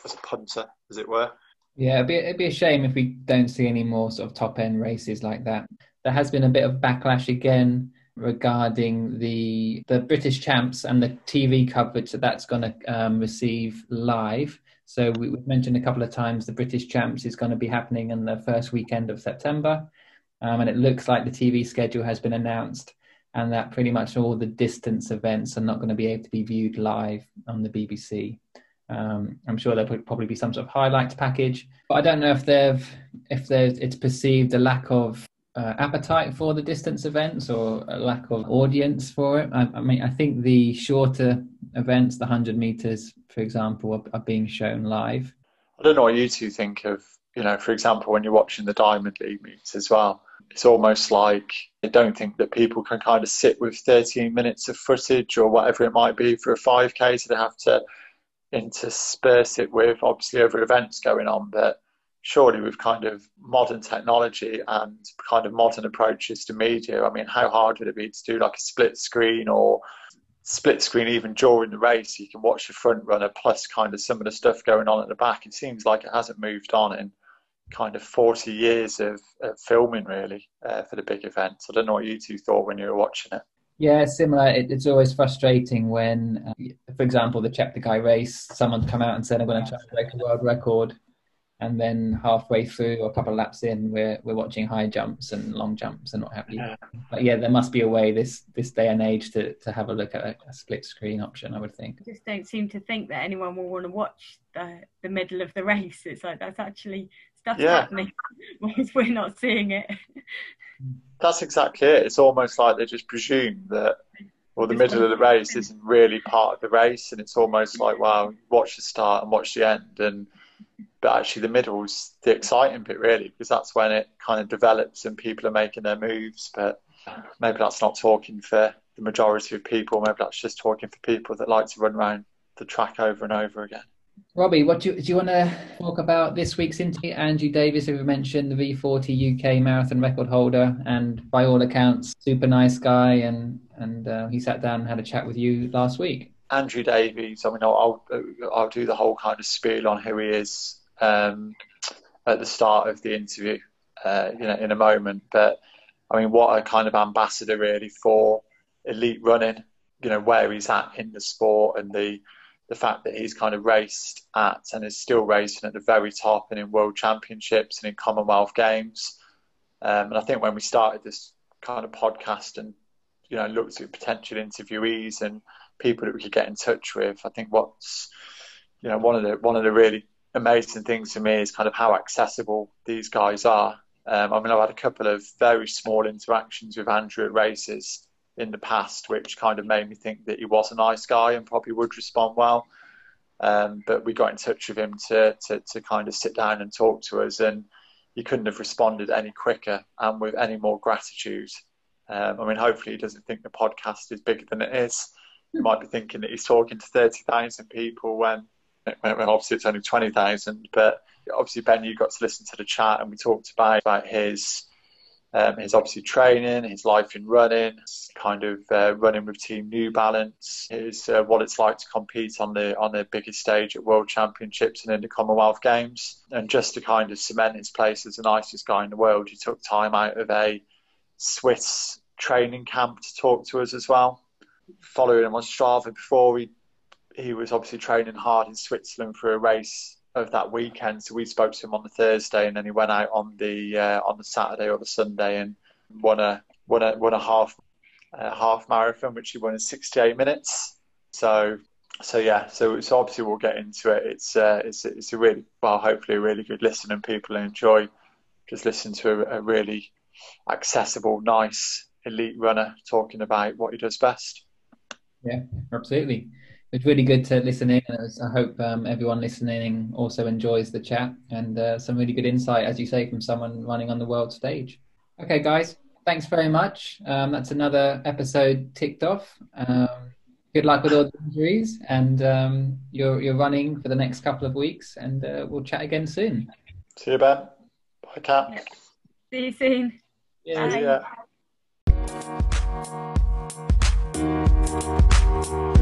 as a punter, as it were. Yeah, it'd be, it'd be a shame if we don't see any more sort of top end races like that. There has been a bit of backlash again regarding the the British champs and the TV coverage that that's going to um, receive live. So we, have mentioned a couple of times the British champs is going to be happening in the first weekend of September, um, and it looks like the TV schedule has been announced, and that pretty much all the distance events are not going to be able to be viewed live on the BBC. Um, I'm sure there would probably be some sort of highlights package, but I don't know if they've if there's it's perceived a lack of uh, appetite for the distance events or a lack of audience for it. I, I, mean, I think the shorter events, the 100 meters, for example, are, are, being shown live. I don't know what you two think of, you know, for example, when you're watching the Diamond League meets as well. It's almost like I don't think that people can kind of sit with 13 minutes of footage or whatever it might be for a 5K, so they have to intersperse it with obviously other events going on. But surely with kind of modern technology and kind of modern approaches to media, I mean, how hard would it be to do like a split screen or split screen even during the race? You can watch the front runner plus kind of some of the stuff going on at the back. It seems like it hasn't moved on in kind of 40 years of, of filming really uh, for the big events. I don't know what you two thought when you were watching it. Yeah, similar. It, it's always frustrating when, uh, for example, the Cheptegei race, someone come out and said, I'm going to try to break a world record and then halfway through or a couple of laps in we're we're watching high jumps and long jumps and what have you yeah. but yeah there must be a way this this day and age to to have a look at a, a, split screen option i would think I just don't seem to think that anyone will want to watch the the middle of the race it's like that's actually stuff yeah. happening whilst we're not seeing it that's exactly it. It's almost like they just presume that well, the middle of the race isn't really part of the race, and it's almost like, wow, watch the start and watch the end, and but actually the middle's the exciting bit really because that's when it kind of develops and people are making their moves but maybe that's not talking for the majority of people. Maybe that's just talking for people that like to run around the track over and over again Robbie, what do you, do you want to talk about this week's interview? Andrew Davies, who we mentioned, the V40 UK marathon record holder, and by all accounts, super nice guy, and and uh, he sat down and had a chat with you last week. Andrew Davies, I mean, I'll, I'll, I'll do the whole kind of spiel on who he is um, at the start of the interview, uh, you know, in a moment. But I mean, what a kind of ambassador really for elite running. You know, where he's at in the sport and the the fact that he's kind of raced at and is still racing at the very top and in world championships and in Commonwealth Games. Um, and I think when we started this kind of podcast and you know looked at potential interviewees and people that we could get in touch with, I think what's you know one of the one of the really amazing things for me is kind of how accessible these guys are. Um, I mean, I've had a couple of very small interactions with Andrew at races in the past, which kind of made me think that he was a nice guy and probably would respond well. Um, but we got in touch with him to, to, to kind of sit down and talk to us, and he couldn't have responded any quicker and with any more gratitude. Um, I mean, hopefully, he doesn't think the podcast is bigger than it is. He might be thinking that he's talking to 30,000 people when obviously it's only 20,000, but obviously, Ben, you got to listen to the chat and we talked about, about his. Um, his obviously training, his life in running, kind of uh, running with Team New Balance, his uh, what it's like to compete on the on the biggest stage at World Championships and in the Commonwealth Games, and just to kind of cement his place as the nicest guy in the world, he took time out of a Swiss training camp to talk to us as well. Following him on Strava before, we he was obviously training hard in Switzerland for a race of that weekend. So we spoke to him on the Thursday, and then he went out on the uh, on the Saturday or the Sunday and won a won a won a half a half marathon, which he won in 68 minutes. So so yeah, so, so obviously we'll get into it. It's uh, it's it's a really well, hopefully a really good listen, and people enjoy just listening to a, a really accessible, nice elite runner talking about what he does best. Yeah, absolutely it's really good to listen in. I hope um, everyone listening also enjoys the chat and uh, some really good insight, as you say, from someone running on the world stage. Okay, guys, thanks very much. Um, that's another episode ticked off. Um, Good luck with all the injuries, and um, you're you're running for the next couple of weeks, and uh, we'll chat again soon. See you, Ben. Bye, Kat. Yep. See you soon. Yeah. Bye.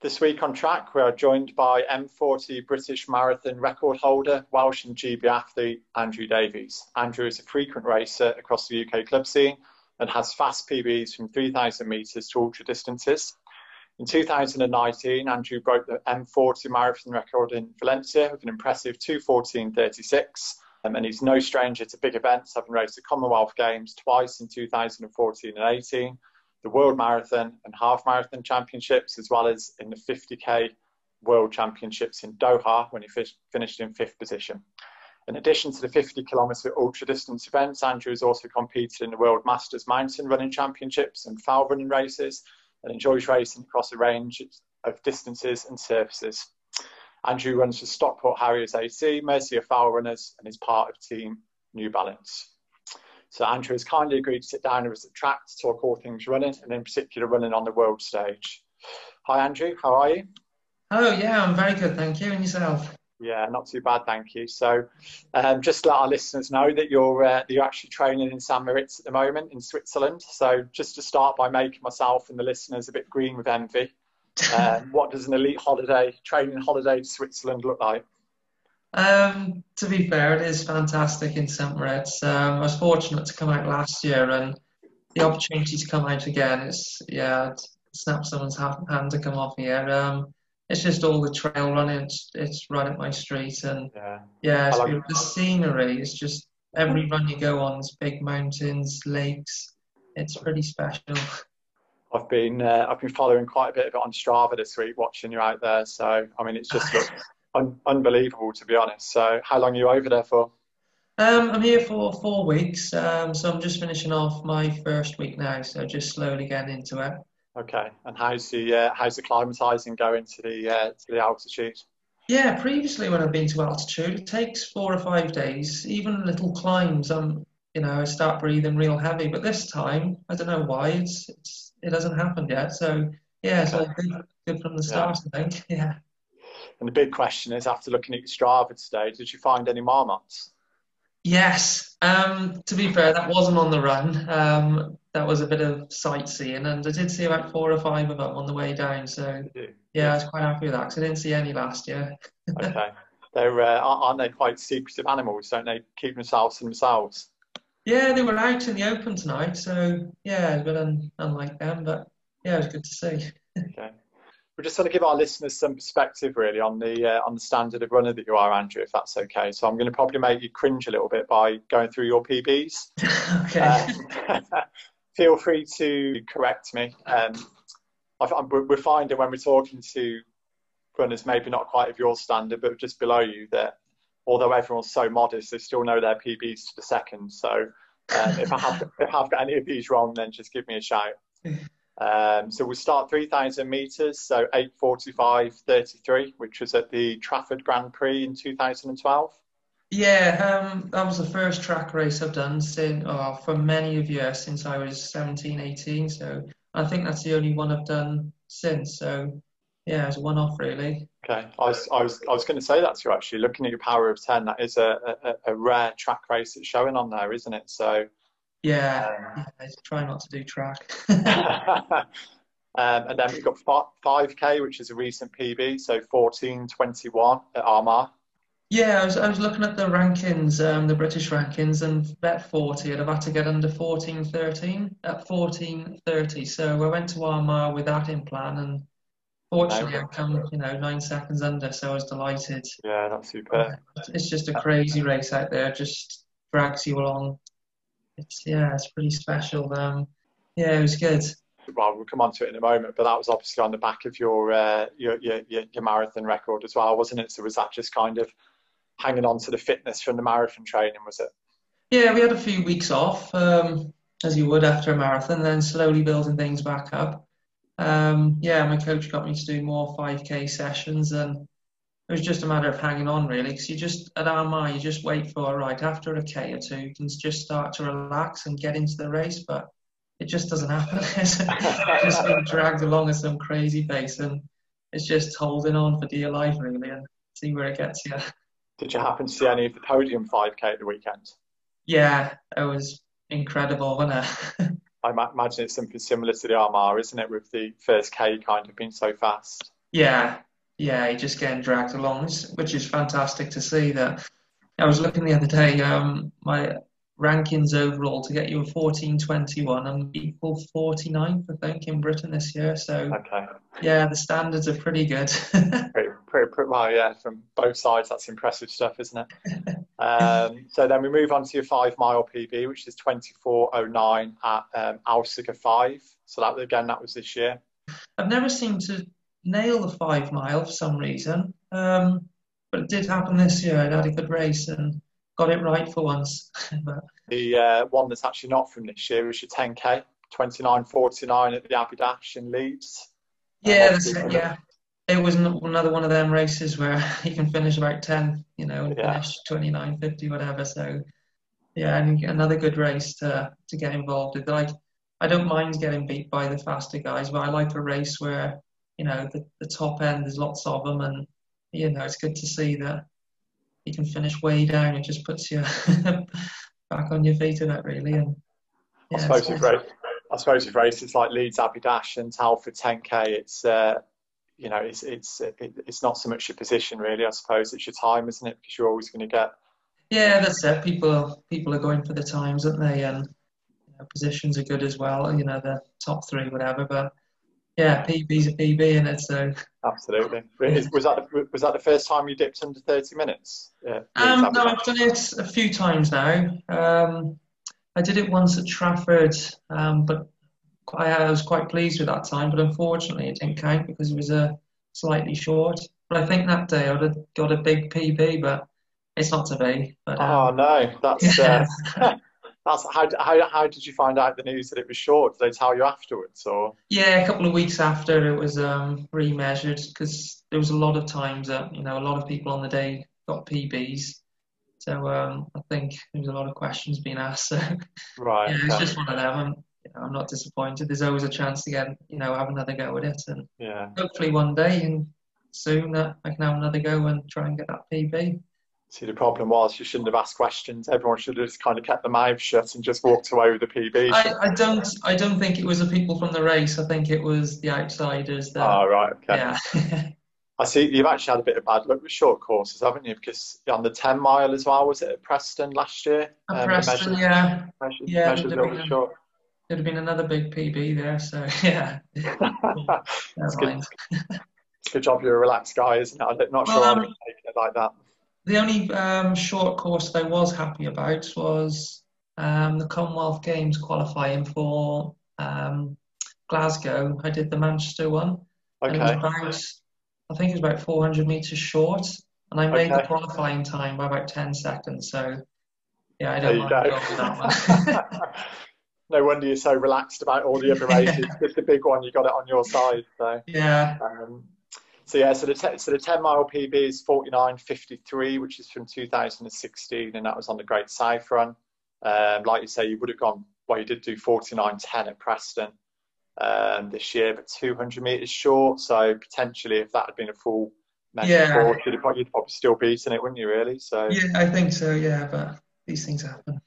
This week on track, we are joined by M40 British Marathon record holder, Welsh and GB athlete Andrew Davies. Andrew is a frequent racer across the UK club scene and has fast PBs from 3,000 metres to ultra distances. In 2019, Andrew broke the M40 marathon record in Valencia with an impressive 214.36. Um, and he's no stranger to big events, having raced the Commonwealth Games twice in 2014 and 18, the World Marathon and Half Marathon Championships, as well as in the 50k World Championships in Doha when he fi- finished in fifth position. In addition to the 50 kilometre ultra distance events, Andrew has also competed in the World Masters Mountain Running Championships and fell running races and enjoys racing across a range of distances and surfaces. Andrew runs for Stockport Harriers AC, Mercia Fell Runners, and is part of Team New Balance. So Andrew has kindly agreed to sit down with us at track to talk all things running, and in particular running on the world stage. Hi Andrew, how are you? Oh yeah, I'm very good, thank you. And yourself? Yeah, not too bad, thank you. So, um, just to let our listeners know that you're uh, that you're actually training in St Moritz at the moment in Switzerland. So, just to start by making myself and the listeners a bit green with envy, um, what does an elite holiday training holiday to Switzerland look like? Um, to be fair, it is fantastic in St Moritz. Um, I was fortunate to come out last year, and the opportunity to come out again is yeah, it snaps someone's ha- hand to come off here. Um, it's just all the trail running. It's, it's right up my street, and Yeah, yeah, it's like- the scenery is just every run you go on, is big mountains, lakes. It's pretty special. I've been uh, I've been following quite a bit of it on Strava this week, watching you out there. So, I mean, it's just looked un- unbelievable to be honest. So, how long are you over there for? Um, I'm here for four weeks, um, so I'm just finishing off my first week now, so just slowly getting into it. Okay, and how's the uh, how's the climatising going to the uh, to the altitude? Yeah, previously when I've been to altitude, it takes four or five days, even little climbs. I'm, you know, I start breathing real heavy, but this time, I don't know why, it's, it's it hasn't happened yet. So yeah, it's all good, good from the start, I think. Yeah. And the big question is, after looking at Strava today, did you find any marmots? Yes. Um, to be fair, that wasn't on the run. Um, that was a bit of sightseeing, and I did see about four or five of them on the way down. So yeah, I was quite happy with that because I didn't see any last year. Okay, they're uh, aren't they quite secretive animals? Don't they keep themselves to themselves? Yeah, they were out in the open tonight, so yeah, it's a bit un- unlike them, but yeah, it was good to see. Okay. We're just want to give our listeners some perspective, really, on the uh, on the standard of runner that you are, Andrew, if that's okay. So I'm going to probably make you cringe a little bit by going through your PBs. okay. Um, feel free to correct me. Um, I, we're finding when we're talking to runners, maybe not quite of your standard, but just below you, that although everyone's so modest, they still know their PBs to the second. So um, if I have if I've got any of these wrong, then just give me a shout. Um, so we'll start 3,000 metres, so 8.45.33, which was at the Trafford Grand Prix in 2012. Yeah, um, that was the first track race I've done since, oh, for many of years since I was 17, 18. So I think that's the only one I've done since. So yeah, it's a one-off really. Okay, I was, I was, I was going to say that to you actually. Looking at your power of 10, that is a, a, a rare track race that's showing on there, isn't it? So, Yeah, Um, yeah, try not to do track. um, and then we've got fi- 5K, which is a recent PB, so 14.21 at Armagh. Yeah, I was, I was looking at the rankings, um, the British rankings, and bet 40, I'd have had to get under 14, 13 at 14, 30. So I went to Armagh with that in plan, and fortunately, I come, you know, nine seconds under, so I was delighted. Yeah, that's super. It's just a crazy race out there, just drags you along. It's yeah, it's pretty special. Um, yeah, it was good. Well, we'll come on to it in a moment, but that was obviously on the back of your, uh, your, your, your, your marathon record as well, wasn't it? So was that just kind of hanging on to the fitness from the marathon training, was it? Yeah, we had a few weeks off, um, as you would after a marathon, then slowly building things back up. Um, yeah, my coach got me to do more 5k sessions, and it was just a matter of hanging on really because you just at Armagh you just wait for right after a K or two you can just start to relax and get into the race but it just doesn't happen. It's just being dragged along at some crazy pace and it's just holding on for dear life really and see where it gets you. Did you happen to see any of the podium 5k at the weekend? Yeah it was incredible wasn't it I imagine it's something similar to the Armagh isn't it with the first K kind of being so fast yeah yeah, just getting dragged along, which is fantastic to see. That I was looking the other day, um, my rankings overall to get you a 1421 and equal 49th, I think, in Britain this year. So, okay. yeah, the standards are pretty good. pretty, pretty, pretty, well, yeah, from both sides, that's impressive stuff, isn't it? um, so then we move on to your five mile PB, which is 24.09 at um, Alsager 5. So that again, that was this year. I've never seemed to nail the five mile for some reason. Um, but it did happen this year. I had a good race and got it right for once. The uh, one that's actually not from this year was your 10k, 29.49 at the Abbey Dash in Leeds. Yeah, that's it, yeah. It was another one of them races where you can finish about 10, you know, and yeah. finish 29.50, whatever. So, yeah, and another good race to, to get involved with. Like, I don't mind getting beat by the faster guys, but I like a race where you know, the, the top end, there's lots of them, and you know, it's good to see that you can finish way down. It just puts you back on your feet a bit, really. And yeah, I suppose if race, I suppose if races like Leeds Abbey Dash and Telford 10k, it's uh, you know, it's it's it, it's not so much your position really. I suppose it's your time, isn't it? Because you're always going to get. Yeah, that's it. People people are going for the times, aren't they? And you know, positions are good as well. You know, the top three, whatever, but yeah, PB's a PB in it, so. Absolutely. Was that was that the first time you dipped under thirty minutes? Yeah. Um, no, I've done it a few times now. Um, I did it once at Trafford, um, but I, was quite pleased with that time. But unfortunately, it didn't count because it was a uh, slightly short. But I think that day I'd have got a big PB, but it's not to be. But, oh no, that's. Uh, That's how, how, how did you find out the news that it was short? Did they tell you afterwards, or? Yeah, a couple of weeks after it was um, remeasured because there was a lot of times that you know a lot of people on the day got PBs, so um, I think there was a lot of questions being asked. So right, yeah, it's just one of them. I'm, you know, I'm not disappointed. There's always a chance to get you know have another go at it, and yeah, hopefully one day and soon uh, I can have another go and try and get that PB. See, the problem was you shouldn't have asked questions. Everyone should have just kind of kept their mouth shut and just walked away with the PB. I, I, don't. I don't think it was the people from the race. I think it was the outsiders. That, oh right, okay. Yeah. I see you've actually had a bit of bad luck with short courses, haven't you? Because on the 10 mile as well, was it at Preston last year? At um, Preston, measured, yeah. Measured, yeah, measured there'd, have been, short. there'd have been another big PB there, so yeah. it's, good. it's good job you're a relaxed guy, isn't it? I'm not well, sure um, I'd have taken it like that. The only um, short course that I was happy about was um, the Commonwealth Games qualifying for um, Glasgow. I did the Manchester one. Okay. And it was about, I think it was about 400 metres short. And I made okay. the qualifying time by about 10 seconds. So, yeah, I don't mind that one. no wonder you're so relaxed about all the other races. It's the big one, you got it on your side. So, yeah. Um, so yeah, so the te- so the 10 mile PB is 49.53, which is from 2016, and that was on the Great South Run. Um, like you say, you would have gone. Well, you did do 49.10 at Preston um, this year, but 200 meters short. So potentially, if that had been a full measure yeah. you'd, probably, you'd probably still beaten it, wouldn't you? Really? So yeah, I think so. Yeah, but these things happen.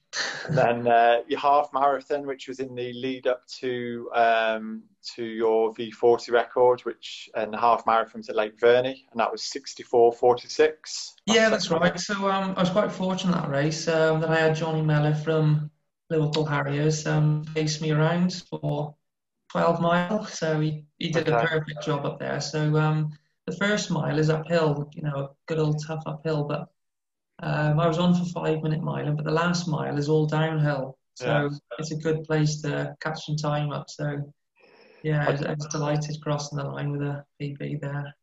and then uh, your half marathon, which was in the lead up to um, to your V40 record, which and the half marathons at Lake Vyrnwy, and that was 64.46. Yeah, that's right. So um, I was quite fortunate that race um, that I had Johnny Mellor from Liverpool Harriers um, face me around for 12 mile. So he, he did okay. a perfect job up there. So um, the first mile is uphill, you know, a good old tough uphill, but um, I was on for five minute mile, but the last mile is all downhill. So yeah. it's a good place to catch some time up. So yeah, I was, I was delighted crossing the line with a PB there.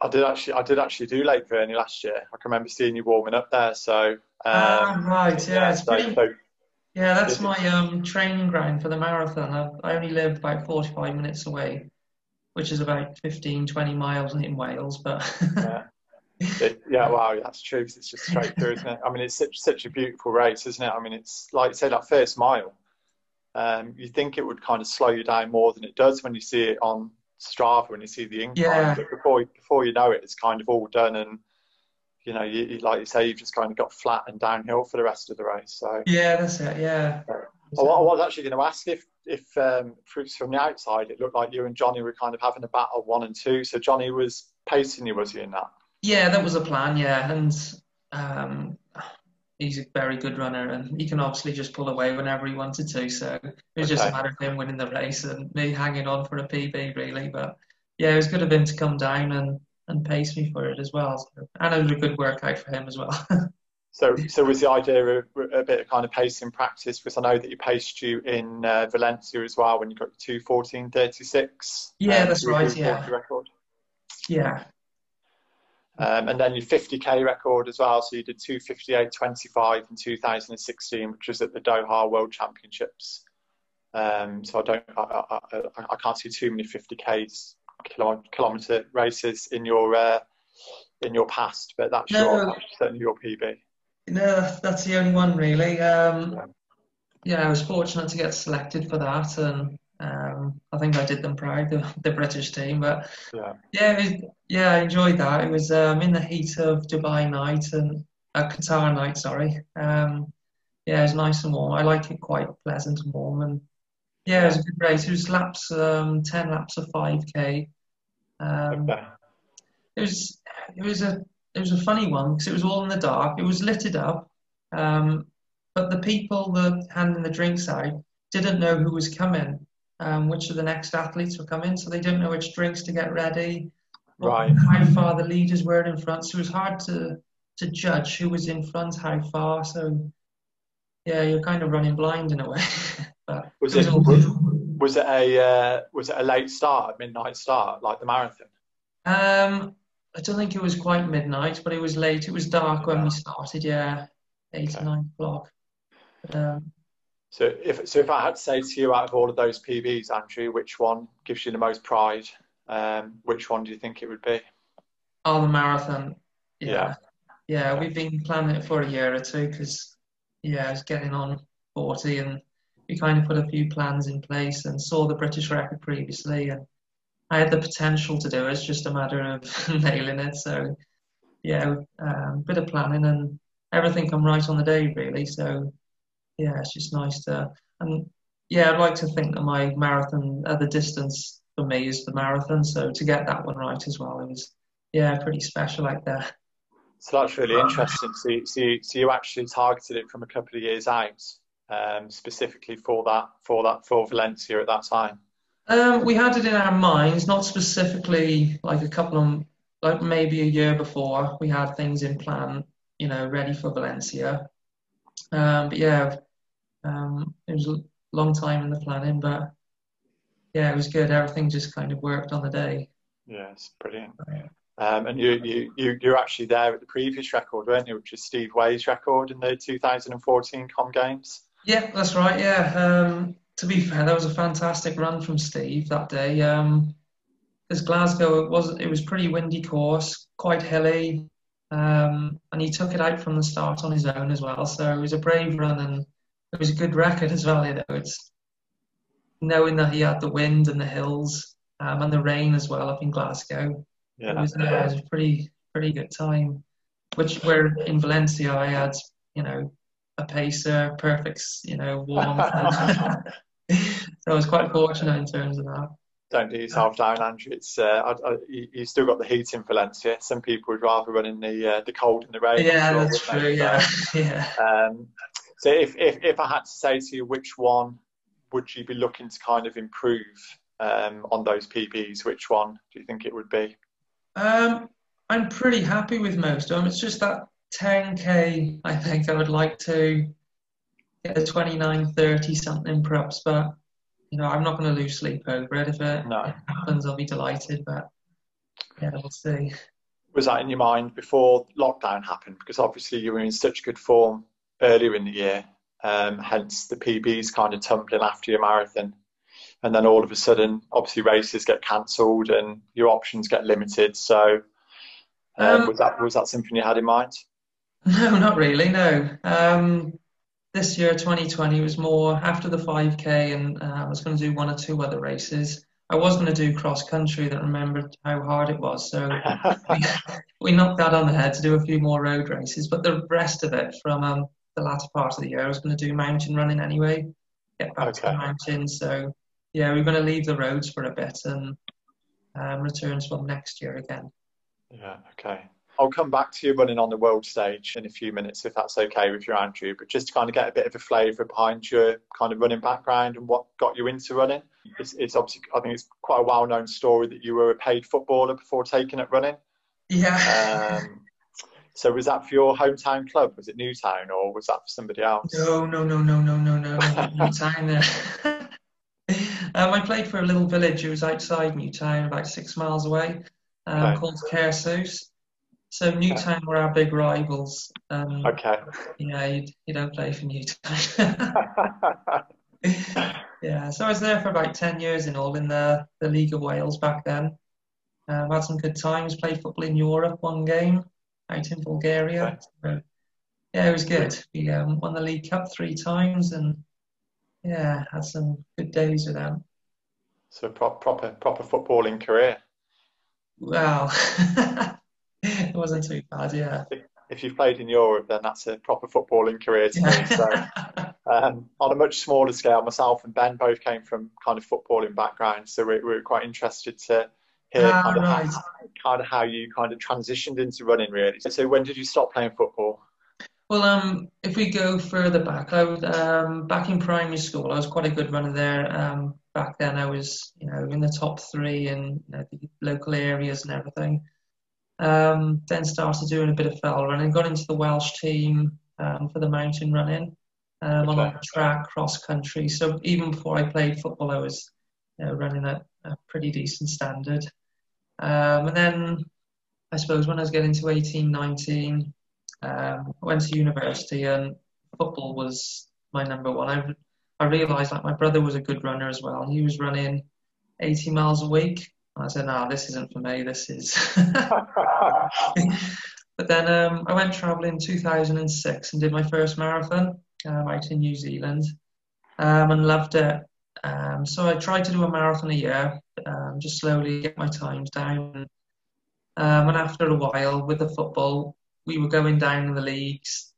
I did actually, I did actually do Lake Vyrnwy last year. I can remember seeing you warming up there. So um, ah, right, yeah, yeah, it's so, pretty, so, yeah, that's my um, training ground for the marathon. I, I only live about 45 minutes away, which is about 15, 20 miles in Wales. But yeah. It, yeah, wow, that's true. It's just straight through, isn't it? I mean, it's such such a beautiful race, isn't it? I mean, it's like say that first mile. Um, you think it would kind of slow you down more than it does when you see it on Strava when you see the incline. Yeah. But before before you know it, it's kind of all done, and you know, you, like you say, you've just kind of got flat and downhill for the rest of the race. So. Yeah, that's it. Yeah. I wa- I was actually going to ask if, if um, from the outside, it looked like you and Johnny were kind of having a battle one and two. So Johnny was pacing you, was he in that? Yeah, that was a plan. Yeah, and um, he's a very good runner, and he can obviously just pull away whenever he wanted to. So it was just a matter of him winning the race and me hanging on for a PB, really. But yeah, it was good of him to come down and, and pace me for it as well. So, and it was a good workout for him as well. So, so was the idea of a bit of kind of pacing practice? Because I know that you paced you in uh, Valencia as well when you got to 2:14:36. Yeah, um, that's right, yeah. Record. yeah, Um, and then your 50k record as well. So you did 258.25 in 2016, which was at the Doha World Championships. Um, so I don't, I, I, I, I can't see too many 50k's kilo- kilometer races in your uh, in your past, but that's No. your that's certainly your PB. no, that's the only one really. Um, yeah, I was fortunate to get selected for that, and um, I think I did them proud, the, the British team. But Yeah. Yeah, was, yeah, I enjoyed that. It was um, in the heat of Dubai night and uh, Qatar night, sorry. Um, yeah, it was nice and warm. I like it quite pleasant and warm, and yeah, it was a good race. It was laps, um, ten laps of five k. Um, Okay. it was it was a it was a funny one because it was all in the dark. It was litted up, um, but the people that handing the drinks out didn't know who was coming, um, which of the next athletes were coming, so they didn't know which drinks to get ready, Right. how far the leaders were in front. So it was hard to to judge who was in front, how far. So yeah, you're kind of running blind in a way. but Was it was it was, was it a uh, was it a late start, a midnight start, like the marathon? Um, I don't think it was quite midnight, but it was late. It was dark when we started. Yeah, eight Okay. nine o'clock. But, um, So if so, if I had to say to you, out of all of those PBs, Andrew, which one gives you the most pride? Um, which one do you think it would be? oh, the marathon. Yeah. Yeah, yeah. We've been planning it for a year or two because yeah, I was getting on forty, and we kind of put a few plans in place and saw the British record previously, and I had the potential to do it. It's just a matter of nailing it. So yeah, um, bit of planning and everything come right on the day really. So yeah, it's just nice to and yeah, I'd like to think that my marathon uh, the distance for me is the marathon. So to get that one right as well, it was yeah pretty special like that. So that's really interesting. So, you- so, you, so you actually targeted it from a couple of years out, um, specifically for that, for that, for Valencia at that time. Um, we had it in our minds, not specifically like a couple of like maybe a year before we had things in plan, you know, ready for Valencia. Um, but yeah, um, it was a long time in the planning, but yeah, it was good. Everything just kind of worked on the day. Yes, brilliant. Um, and you, you, you, you're actually there at the previous record, weren't you? Which is Steve Way's record in the 2014 Com Games. Yeah, that's right. Yeah. Um, to be fair, that was a fantastic run from Steve that day. Um, Glasgow it was it was pretty windy course, quite hilly, um, and he took it out from the start on his own as well. So it was a brave run and it was a good record as well. You know, it's knowing that he had the wind and the hills um, and the rain as well up in Glasgow. Yeah, It was, uh, it was a pretty pretty good time. Which where in Valencia I had you know a pacer, perfect you know warm. so I was quite fortunate in terms of that. Don't do yourself down, Andrew. It's uh, I, I, you, still got the heat in Valencia. Some people would rather run in the uh, the cold and the rain. Yeah, sure, that's true. they? Yeah, So, yeah. Um, so if, if, if I had to say to you which one would you be looking to kind of improve um, on those PBs, which one do you think it would be? Um, I'm pretty happy with most of them. It's just that 10k. I think I would like to get a 29, 30 something perhaps, but you know I'm not going to lose sleep over it. If it, No. it happens, I'll be delighted. But yeah, we'll see. Was that in your mind before lockdown happened? Because obviously you were in such good form earlier in the year, um, hence the PBs kind of tumbling after your marathon. And then all of a sudden, obviously races get cancelled and your options get limited. So Um, um, was that was that something you had in mind? No, not really. No. Um, this year, 2020, was more after the 5k, and uh, I was going to do one or two other races. I was going to do cross country that remembered how hard it was. So we, we, knocked that on the head to do a few more road races. But the rest of it from um, the latter part of the year, I was going to do mountain running anyway, get back okay. to the mountains. So yeah, we're going to leave the roads for a bit and um, return to them next year again. Yeah, okay. I'll come back to you running on the world stage in a few minutes if that's okay with you, Andrew. But just to kind of get a bit of a flavour behind your kind of running background and what got you into running. It's, it's obviously, I think it's quite a well known story that you were a paid footballer before taking up running. Yeah. Um, so was that for your hometown club? Was it Newtown or was that for somebody else? No, no, no, no, no, no, no. Newtown there. um, I played for a little village. It was outside Newtown, about six miles away, um, okay. called Caersws. So Newtown were our big rivals. Um, okay. Yeah, you, you don't play for Newtown. yeah, so I was there for about 10 years in all in the, the League of Wales back then. Um, had some good times, played football in Europe one game out in Bulgaria. So, yeah, it was good. We um, won the League Cup three times and yeah, had some good days with them. So pro- proper proper footballing career. Well, it wasn't too bad, yeah. If you've played in Europe, then that's a proper footballing career to me. So, um, on a much smaller scale, myself and Ben both came from kind of footballing backgrounds, so we, we were quite interested to hear ah, kind, of right. how, kind of how you kind of transitioned into running, really. So, when did you stop playing football? Well, um, if we go further back, I was um, back in primary school. I was quite a good runner there. Um, back then, I was, you know, in the top three in you know, the local areas and everything. Um, then started doing a bit of fell running, got into the Welsh team um, for the mountain running um, okay. on track, cross country. So even before I played football, I was you know, running at a pretty decent standard. Um, and then I suppose when I was getting to 18, 19, um, I went to university and football was my number one. I, I realised like my brother was a good runner as well. He was running 80 miles a week. I said, no, this isn't for me. This is. but then um, I went travelling in 2006 and did my first marathon um, out in New Zealand um, and loved it. Um, so I tried to do a marathon a year, um, just slowly get my times down. Um, and after a while, with the football, we were going down in the leagues.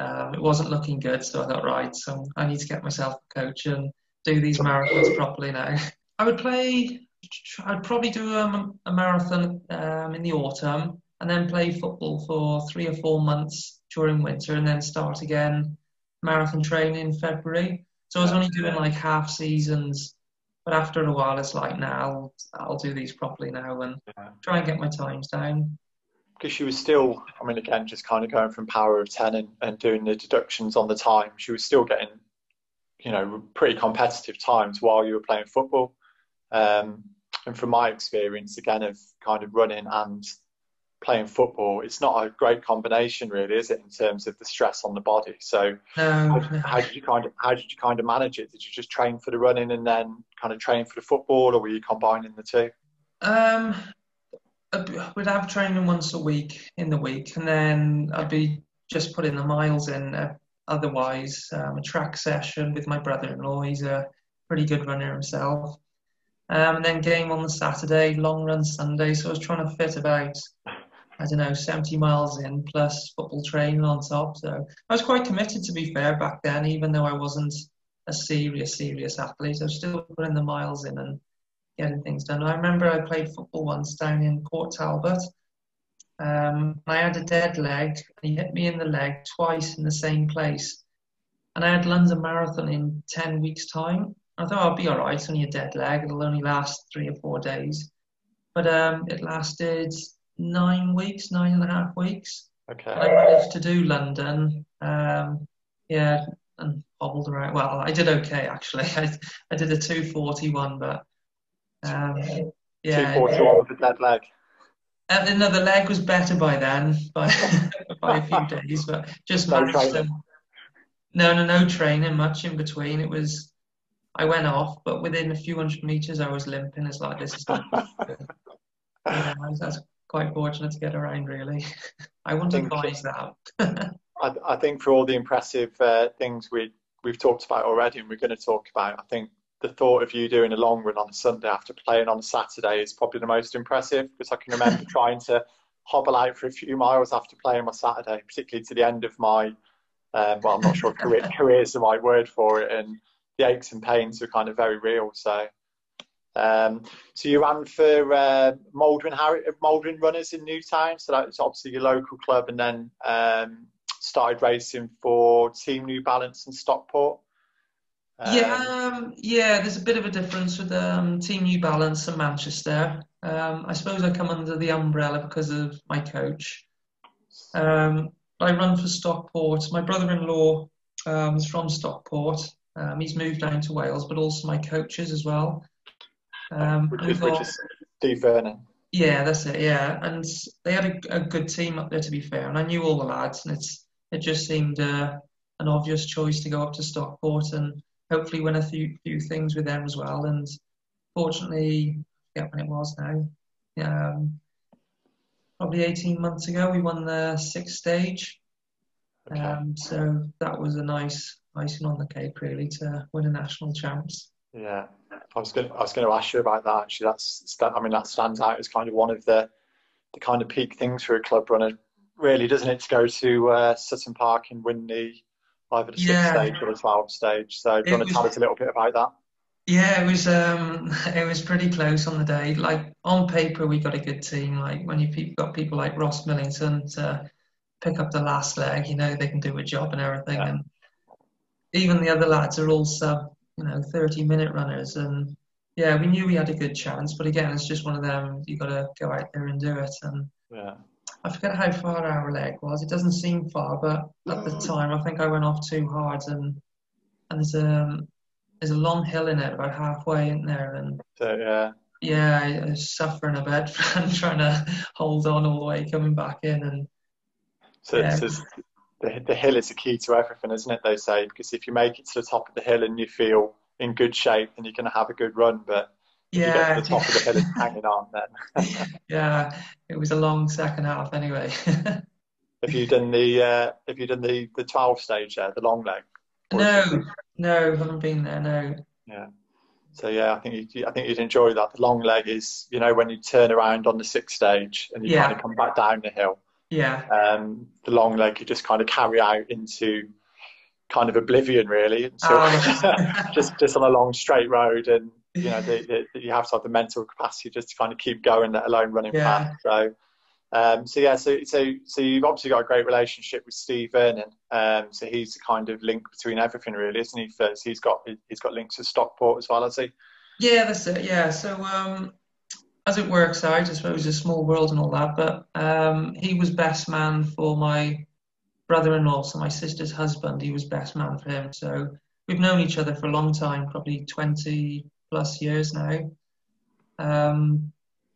it wasn't looking good, so I thought, right, so I need to get myself a coach and do these marathons properly now. I would play I'd probably do um, a marathon um, in the autumn and then play football for three or four months during winter and then start again marathon training in February. So I was only doing like half seasons, but after a while it's like now I'll, I'll do these properly now and yeah. try and get my times down. Because she was still, I mean, again, just kind of going from power of 10 and, and doing the deductions on the time, she was still getting, you know, pretty competitive times while you were playing football. Um, and from my experience, again, of kind of running and playing football, it's not a great combination, really, is it, in terms of the stress on the body? So, no, how, how, did you kind of how did you kind of manage it? Did you just train for the running and then kind of train for the football, or were you combining the two? Um, we'd have training once a week in the week, and then I'd be just putting the miles in. Uh, otherwise, um, a track session with my brother-in-law. He's a pretty good runner himself. Um, and then game on the Saturday, long run Sunday. So I was trying to fit about, I don't know, 70 miles in plus football training on top. So I was quite committed to be fair back then, even though I wasn't a serious, serious athlete. I was still putting the miles in and getting things done. I remember I played football once down in Port Talbot. Um, I had a dead leg, and he hit me in the leg twice in the same place. And I had London Marathon in 10 weeks' time. I thought I'll be all right. It's only a dead leg. It'll only last three or four days. But um, it lasted nine weeks, nine and a half weeks. Okay. I managed to do London. Um, yeah, and hobbled around. Well, I did okay actually. I, I did a 241, but um, yeah. 241 with a dead leg. And another leg was better by then, by by a few days, but just no managed to. No, no, no training much in between. It was I went off, but within a few hundred meters, I was limping. It's like this is not. yeah, that's quite fortunate to get around. Really, I wouldn't think- advise that. I, I think for all the impressive uh, things we we've talked about already, and we're going to talk about, I think the thought of you doing a long run on a Sunday after playing on a Saturday is probably the most impressive because I can remember trying to hobble out for a few miles after playing my Saturday, particularly to the end of my, um, well, I'm not sure career, career is the right word for it, and the aches and pains were kind of very real. So, um, so you ran for uh, Harry, Maldron Runners in Newtown, so that's obviously your local club, and then um, started racing for Team New Balance in Stockport. Um, Yeah, um, yeah. There's a bit of a difference with um, Team New Balance and Manchester. Um, I suppose I come under the umbrella because of my coach. Um, I run for Stockport. My brother-in-law um, is from Stockport. Um, he's moved down to Wales, but also my coaches as well. Um, which, is, which got- is Steve Vernon. yeah, that's it. Yeah, and they had a, a good team up there, to be fair. And I knew all the lads, and it's it just seemed uh, an obvious choice to go up to Stockport and hopefully win a few few things with them as well. And fortunately, I forget when it was now. Um, probably 18 months ago, we won the sixth stage. Okay. Um, so that was a nice icing on the cake, really, to win a national champs. Yeah, I was going. I was going to ask you about that. Actually, that's. That, I mean, that stands out as kind of one of the, the kind of peak things for a club runner, really, doesn't it? To go to uh, Sutton Park in win the either the sixth stage or the twelfth stage. So, do you want to tell us a little bit about that? Yeah, it was um, it was pretty close on the day. Like on paper, we got a good team. Like when you've got people like Ross Millington to pick up the last leg, you know they can do a job and everything. Yeah. And even the other lads are all sub, you know, 30 minute runners. And yeah, we knew we had a good chance. But again, it's just one of them. You got to go out there and do it. And Yeah, I forget how far our leg was. It doesn't seem far, but at the mm. time, I think I went off too hard. And and there's a there's a long hill in it, about halfway in there, and so yeah, yeah, I I was suffering a bit trying to hold on all the way coming back in, and so Yeah. it's just, the the hill is the key to everything, isn't it? They say because if you make it to the top of the hill and you feel in good shape, then you're going to have a good run. But if you get yeah, to the top of the hill and hanging on, then yeah, it was a long second half anyway. have you done the uh, have you done the the twelve stage there, the long leg? Or is it- no, no, haven't been there. No, Yeah. So yeah, I think you, I think you'd enjoy that. The long leg is, you know, when you turn around on the sixth stage and you Yeah. kind of come back down the hill. Yeah, Um, the long leg you just kind of carry out into kind of oblivion, really, until Oh. just just on a long straight road, and you know, the, the, you have to have the mental capacity just to kind of keep going, let alone running Yeah. fast. So. Um, so yeah, so so so you've obviously got a great relationship with Steve Vernon. Um, so he's the kind of link between everything, really, isn't he? First, he's got he's got links to Stockport as well, has he? yeah, that's it. Yeah, so um, as it works out, I suppose a small world and all that, but um, he was best man for my brother-in-law, so my sister's husband. He was best man for him. So we've known each other for a long time, probably 20 plus years now. Um,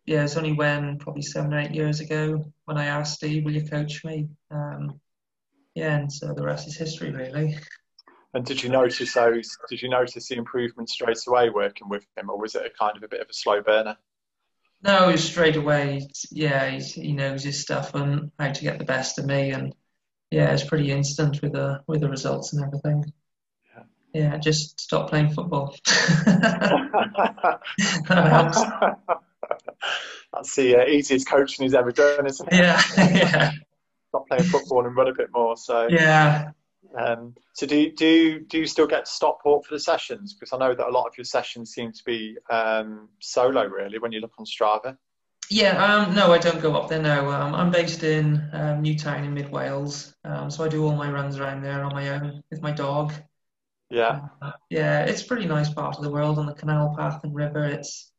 yeah, it's only when probably seven or eight years ago when I asked Steve, "Will you coach me?" Um, yeah, and so the rest is history, really. And did you notice those? Did you notice the improvement straight away working with him, or was it a kind of a bit of a slow burner? No, straight away. Yeah, he's, he knows his stuff and how to get the best of me, and yeah, it's pretty instant with the with the results and everything. Yeah. Yeah, just stop playing football. that helps. That's the uh, easiest coaching he's ever done, isn't it? Yeah, yeah, Stop playing football and run a bit more. So, yeah. Um, so do you, do do you still get to Stockport for the sessions? Because I know that a lot of your sessions seem to be um, solo, really, when you look on Strava. Yeah, um, no, I don't go up there now. Um, I'm based in um, Newtown in mid Wales, um, so I do all my runs around there on my own with my dog. Yeah. Yeah, it's a pretty nice part of the world on the canal path and river. It's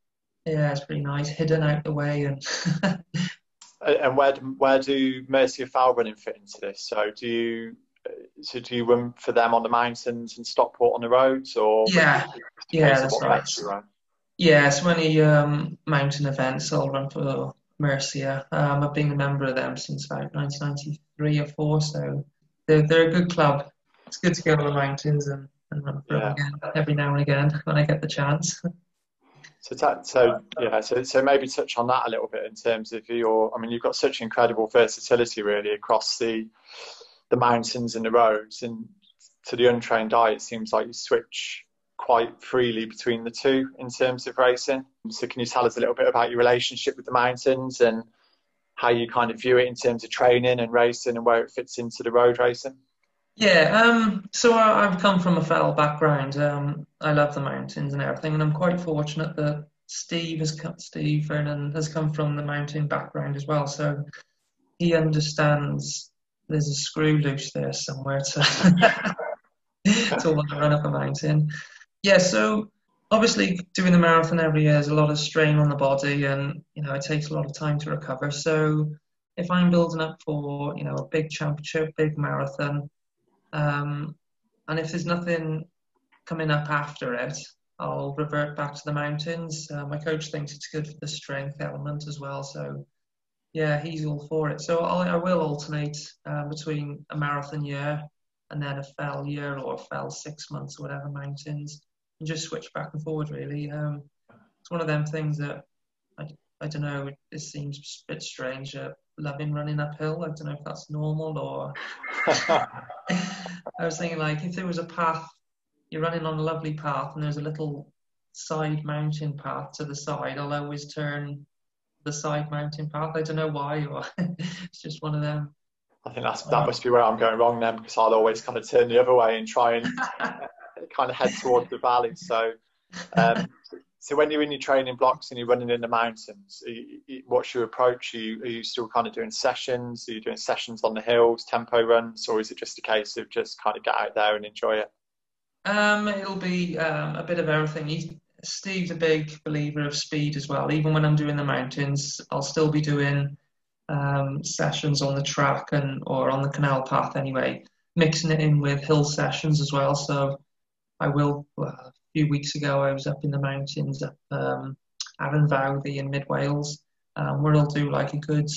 yeah, it's pretty nice, hidden out the way, and And where do, where do Mercia Fell running fit into this? So do you so do you run for them on the mountains and Stockport on the roads, or Yeah. Yeah, that's right. makes you run? yeah, so many um, mountain events, I'll run for Mercia. Um, I've been a member of them since about 1993 or four, so they're they're a good club. It's good to go to the mountains and, and run for them again every now and again when I get the chance. So, that, so yeah, so, so maybe touch on that a little bit in terms of your. I mean, you've got such incredible versatility really across the the mountains and the roads, and to the untrained eye, it seems like you switch quite freely between the two in terms of racing. So, can you tell us a little bit about your relationship with the mountains and how you kind of view it in terms of training and racing and where it fits into the road racing? Yeah, um, so I, have come from a fell background. Um, I love the mountains and everything, and I'm quite fortunate that Steve has come, Steve Vernon has come from the mountain background as well. So he understands there's a screw loose there somewhere to to want to run up a mountain. Yeah, so obviously doing the marathon every year is a lot of strain on the body, and you know it takes a lot of time to recover. So if I'm building up for you know a big championship, big marathon um, and if there's nothing coming up after it, I'll revert back to the mountains. Uh, my coach thinks it's good for the strength element as well. So, yeah, he's all for it. So I'll, I will alternate uh, between a marathon year and then a fell year or a fell six months or whatever mountains and just switch back and forward really. Um, it's one of them things that I, I don't know, it, it seems a bit strange. Uh, loving running uphill. I don't know if that's normal or. I was thinking like if there was a path, you're running on a lovely path and there's a little side mountain path to the side. I'll always turn the side mountain path. I don't know why, or it's just one of them. I think that's that must be where I'm going wrong then, because I'll always kind of turn the other way and try and kind of head towards the valley. So, um, so when you're in your training blocks and you're running in the mountains, what's your approach? Are you, are you still kind of doing sessions? Are you doing sessions on the hills, tempo runs, or is it just a case of just kind of get out there and enjoy it? Um, it'll be um, a bit of everything. Steve's a big believer of speed as well. Even when I'm doing the mountains, I'll still be doing um, sessions on the track and or on the canal path anyway, mixing it in with hill sessions as well. So I will. Well, few weeks ago, I was up in the mountains up um, in mid Wales, um, where I'll do like a good,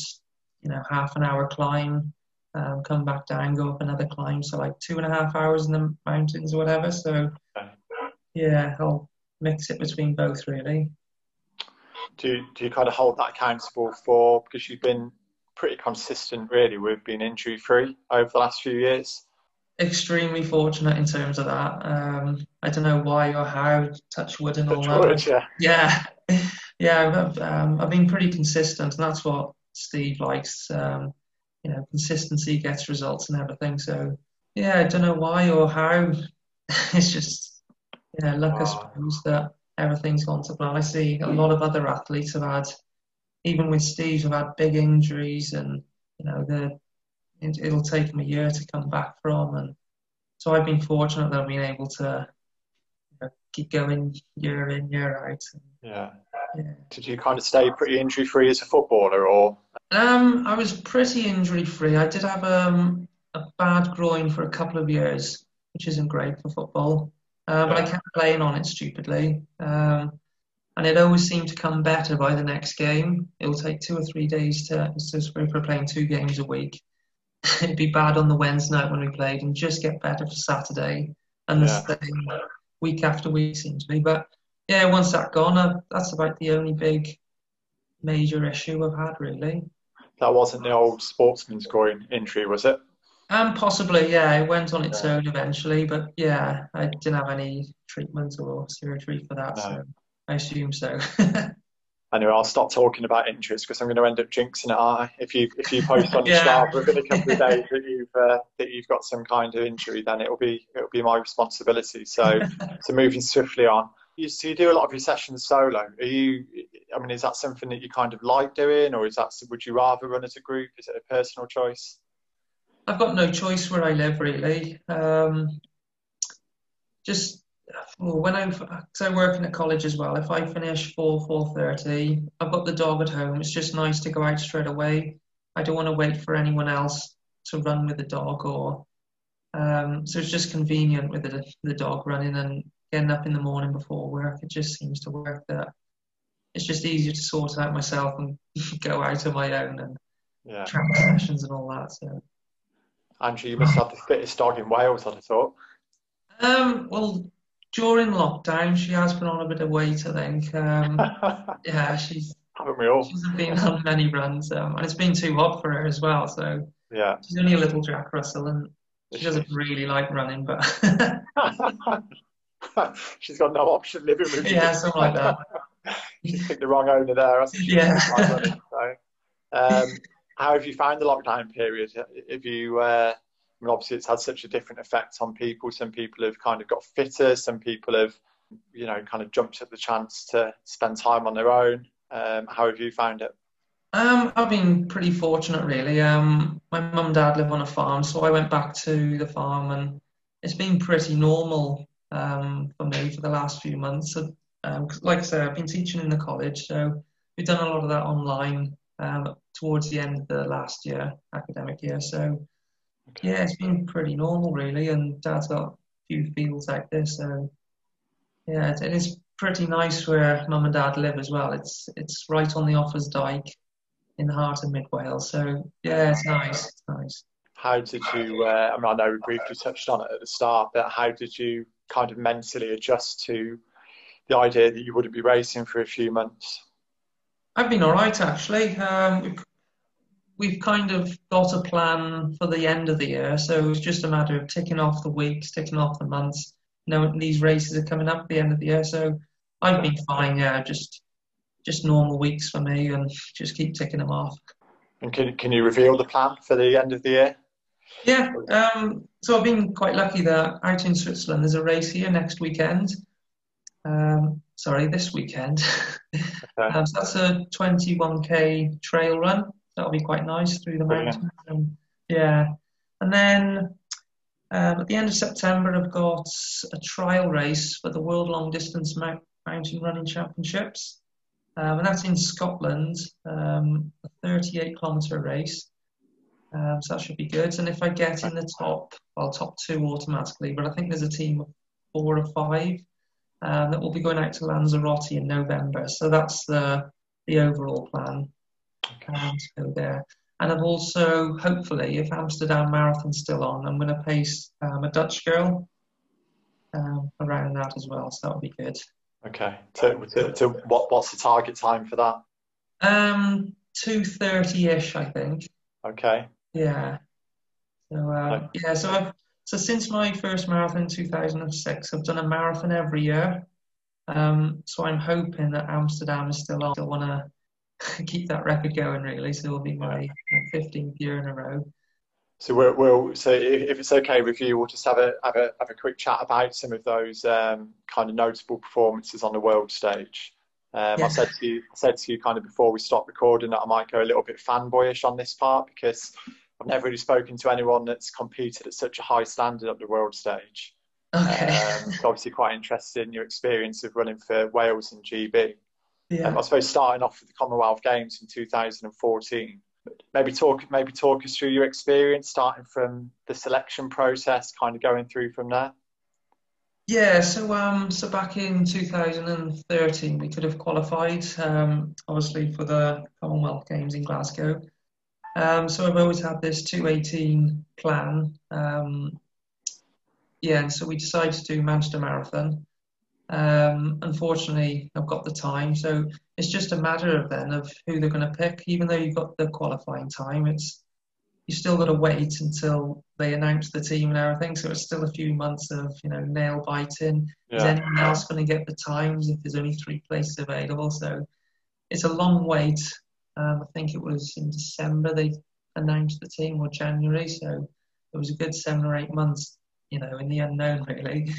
you know, half an hour climb, um, come back down, go up another climb. So like two and a half hours in the mountains or whatever. So yeah, I'll mix it between both really. Do you, do you kind of hold that accountable for because you've been pretty consistent really with being injury free over the last few years? extremely fortunate in terms of that. Um, I don't know why or how, touch wood and all that. yeah. Yeah, yeah I've, um, I've been pretty consistent, and that's what Steve likes. Um, you know, consistency gets results and everything. So, yeah, I don't know why or how. it's just, yeah, luck, I suppose, that everything's gone to plan. I see a lot of other athletes have had, even with Steve, have had big injuries and, you know, the it, will take them a year to come back from. And so I've been fortunate that I've been able to you know, keep going year in, year out. Yeah. yeah. Did you kind of stay pretty injury free as a footballer, or? Um, I was pretty injury free. I did have um, a bad groin for a couple of years, which isn't great for football. Uh, but I kept playing on it stupidly. Um, and it always seemed to come better by the next game. It will take two or three days to, so for playing two games a week. it'd be bad on the Wednesday night when we played and just get better for Saturday and the yeah. same week after week seems to be. But yeah, once that gone, uh, that's about the only big major issue I've had really. That wasn't the old sportsman's groin injury, was it? Um, possibly, yeah. It went on its own eventually, but yeah, I didn't have any treatment or surgery for that, no. so I assume so. anyway, I'll stop talking about injuries because I'm going to end up jinxing it. I if you if you post on your yeah. within a couple of days that you've uh, that you've got some kind of injury, then it'll be it'll be my responsibility. So so moving swiftly on. You, so you do a lot of your sessions solo. Are you? I mean, is that something that you kind of like doing, or is that would you rather run as a group? Is it a personal choice? I've got no choice where I live really. Um, just well, when I, cause I work in a college as well, if I finish four four thirty, I've got the dog at home. It's just nice to go out straight away. I don't want to wait for anyone else to run with the dog, or um, so it's just convenient with the, the dog running and getting up in the morning before work. It just seems to work that it's just easier to sort out myself and go out on my own and yeah. track sessions and all that. So. Andrew, you must have the fittest dog in Wales, I'd have thought. Um, well, during lockdown, she has put on a bit of weight. I think. Um, yeah, she's Haven't we all? She hasn't been on many runs, um, and it's been too hot for her as well. So Yeah. she's only a little Jack Russell, and she doesn't really like running, but She's got no option living with you. yeah, something like that. She's picked the wrong owner there. hasn't she? Yeah. So, um, how have you found the lockdown period? Have you, uh, I mean, obviously it's had such a different effect on people. Some people have kind of got fitter. Some people have, you know, kind of jumped at the chance to spend time on their own. Um, how have you found it? Um, I've been pretty fortunate, really. Um, my mum and dad live on a farm, so I went back to the farm, and it's been pretty normal um, for me for the last few months. Um, like I said, I've been teaching in the college, so we've done a lot of that online um, towards the end of the last year, academic year. So, yeah, it's been pretty normal, really. And dad's got a few fields out there, so yeah, it, it is pretty nice where mum and dad live as well. It's it's right on the Offa's Dyke in the heart of mid Wales. So yeah, it's nice. It's nice. How did you, uh, I mean, I know we briefly touched on it at the start, but how did you kind of mentally adjust to the idea that you wouldn't be racing for a few months? I've been all right actually. Um, we've, we've kind of got a plan for the end of the year, so it's just a matter of ticking off the weeks, ticking off the months. Knowing these races are coming up at the end of the year, so I've been fine. Yeah, just just normal weeks for me, and just keep ticking them off. And can, can you reveal the plan for the end of the year? Yeah, um, so I've been quite lucky that out in Switzerland there's a race here next weekend. Um, sorry, this weekend. Um, so that's a 21k trail run. That'll be quite nice through the mountains. Um, yeah, and then um, at the end of September I've got a trial race for the World Long Distance Mount- Mountain Running Championships, um, and that's in Scotland. Um, a 38 kilometre race. Um, so that should be good. And if I get in the top, well, top two automatically, but I think there's a team of four or five um, that will be going out to Lanzarote in November. So that's the the overall plan um, to go there. And I've also, hopefully, if Amsterdam Marathon's still on, I'm going to pace um, a Dutch girl um, around that as well. So that'll be good. Okay. To, to, to what, what's the target time for that? Um, two thirty ish, I think. Okay. Yeah. So uh, Right. yeah, so I've so since my first marathon in 2006, I've done a marathon every year. Um, so I'm hoping that Amsterdam is still on. Still want to keep that record going, really. So it'll be my 15th year in a row. So we'll, we'll so if, if it's okay with you, we'll just have a have a have a quick chat about some of those um, kind of notable performances on the world stage. Um, Yeah. I said to you, I said to you kind of before we stopped recording that I might go a little bit fanboyish on this part because I've never really spoken to anyone that's competed at such a high standard at the world stage. Okay. Um, obviously quite interested in your experience of running for Wales and GB. yeah. Um, I suppose starting off with the Commonwealth Games in 2014. Maybe talk, maybe talk us through your experience, starting from the selection process, kind of going through from there. Yeah, so um, so back in 2013, we could have qualified, um, obviously for the Commonwealth Games in Glasgow. Um, so I've always had this 218 plan. Um, yeah, and so we decided to do Manchester Marathon. Um, unfortunately, I've got the time, so it's just a matter of then of who they're going to pick. Even though you've got the qualifying time, it's you still got to wait until they announce the team and everything. So it's still a few months of you know nail biting. Is anyone else going to get the times if there's only three places available? So it's a long wait. Um, I think it was in December they announced the team or January. So it was a good seven or eight months, you know, in the unknown really.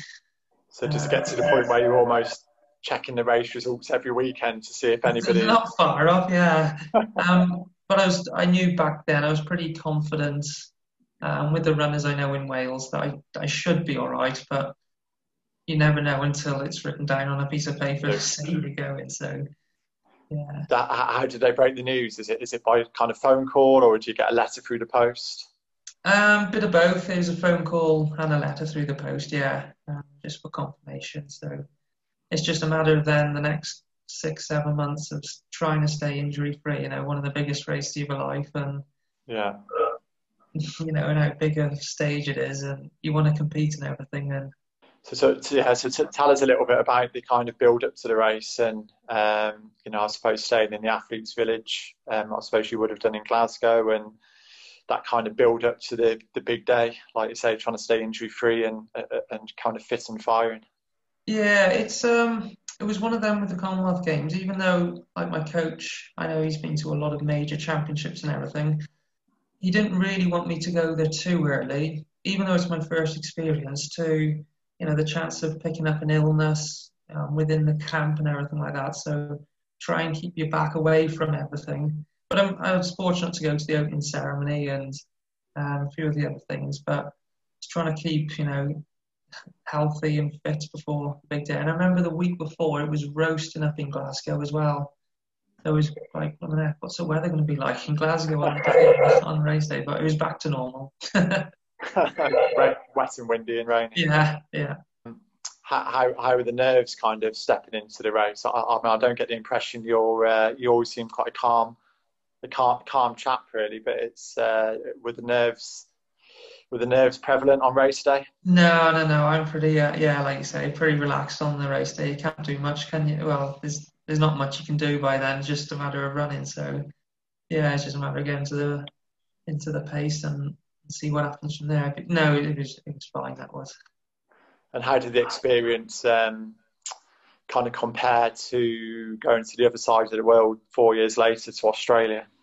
So just get to the point where you're almost checking the race results every weekend to see if anybody. Not far off, yeah. um, but I was, I knew back then I was pretty confident um, with the runners I know in Wales that I, I should be all right. But you never know until it's written down on a piece of paper to say you're going. So yeah. That, how how did they break the news? Is it is it by kind of phone call or did you get a letter through the post? Um, bit of both. There was a phone call and a letter through the post, yeah, um, just for confirmation. So it's just a matter of then the next six, seven months of trying to stay injury free. You know, one of the biggest races of your life, and Yeah. you know, and how big a stage it is, and you want to compete and everything. And So, so, yeah, so tell us a little bit about the kind of build up to the race, and um, you know, I suppose staying in the athletes' village. Um, I suppose you would have done in Glasgow, and that kind of build up to the the big day, like you say, trying to stay injury free and uh, and kind of fit and firing. Yeah, it's um, it was one of them with the Commonwealth Games. Even though, like my coach, I know he's been to a lot of major championships and everything. He didn't really want me to go there too early, even though it's my first experience. To you know, the chance of picking up an illness um, within the camp and everything like that. So try and keep your back away from everything. But I'm, I was fortunate to go to the opening ceremony and um, a few of the other things. But just trying to keep, you know, healthy and fit before the big day. And I remember the week before it was roasting up in Glasgow as well. It was like, what's the weather going to be like in Glasgow on, on race day? But it was back to normal. Wet and windy and rainy. Yeah, yeah. How, how, how are the nerves kind of stepping into the race? I, I mean, I don't get the impression you're uh, you always seem quite a calm, a calm, calm chap really, but it's uh, with the nerves were the nerves prevalent on race day? No, no, no. I'm pretty, uh, yeah, like you say, pretty relaxed on the race day. You can't do much, can you? Well, there's there's not much you can do by then. It's just a matter of running. So, yeah, it's just a matter of getting to the into the pace and see what happens from there. But no, it was it was fine. That was. And how did the experience um, kind of compare to going to the other side of the world four years later to Australia?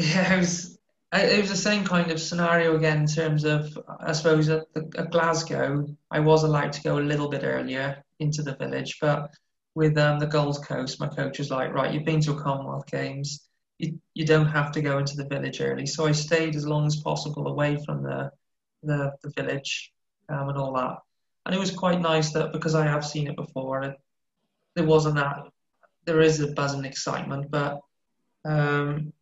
Yeah, it was it was the same kind of scenario again in terms of, I suppose, at, the, at, Glasgow, I was allowed to go a little bit earlier into the village, but with um, the Gold Coast, my coach was like, right, you've been to a Commonwealth Games, you, you don't have to go into the village early. So I stayed as long as possible away from the, the, the village um, and all that. And it was quite nice that because I have seen it before, it, there wasn't that, there is a buzz and excitement, but um,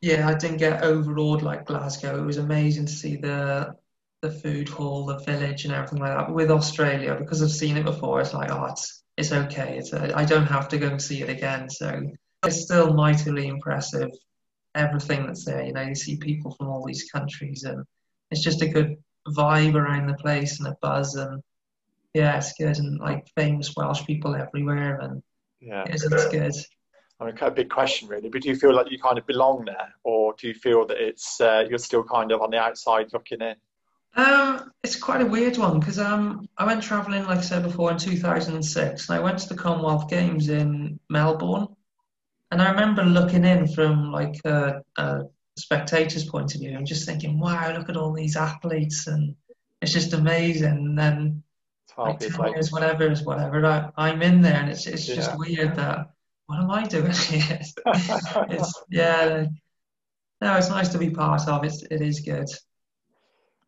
yeah, I didn't get overawed like Glasgow. It was amazing to see the the food hall, the village, and everything like that. With Australia, because I've seen it before, it's like, oh, it's it's okay. It's a, I don't have to go and see it again. So it's still mightily impressive. Everything that's there, you know, you see people from all these countries, and it's just a good vibe around the place and a buzz, and yeah, it's good. And like famous Welsh people everywhere, and yeah, it's, it's good. I mean, kind of big question really, but do you feel like you kind of belong there, or do you feel that it's uh, you're still kind of on the outside looking in? Um, it's quite a weird one because um, I went travelling, like I said before, in 2006, and I went to the Commonwealth Games in Melbourne, and I remember looking in from like a, a spectator's point of view and just thinking, "Wow, look at all these athletes!" and it's just amazing. And then like ten years, whatever is whatever, I, am in there, and it's it's yeah. just weird that what am I doing here? it's, yeah, no, it's nice to be part of. It's, it is good.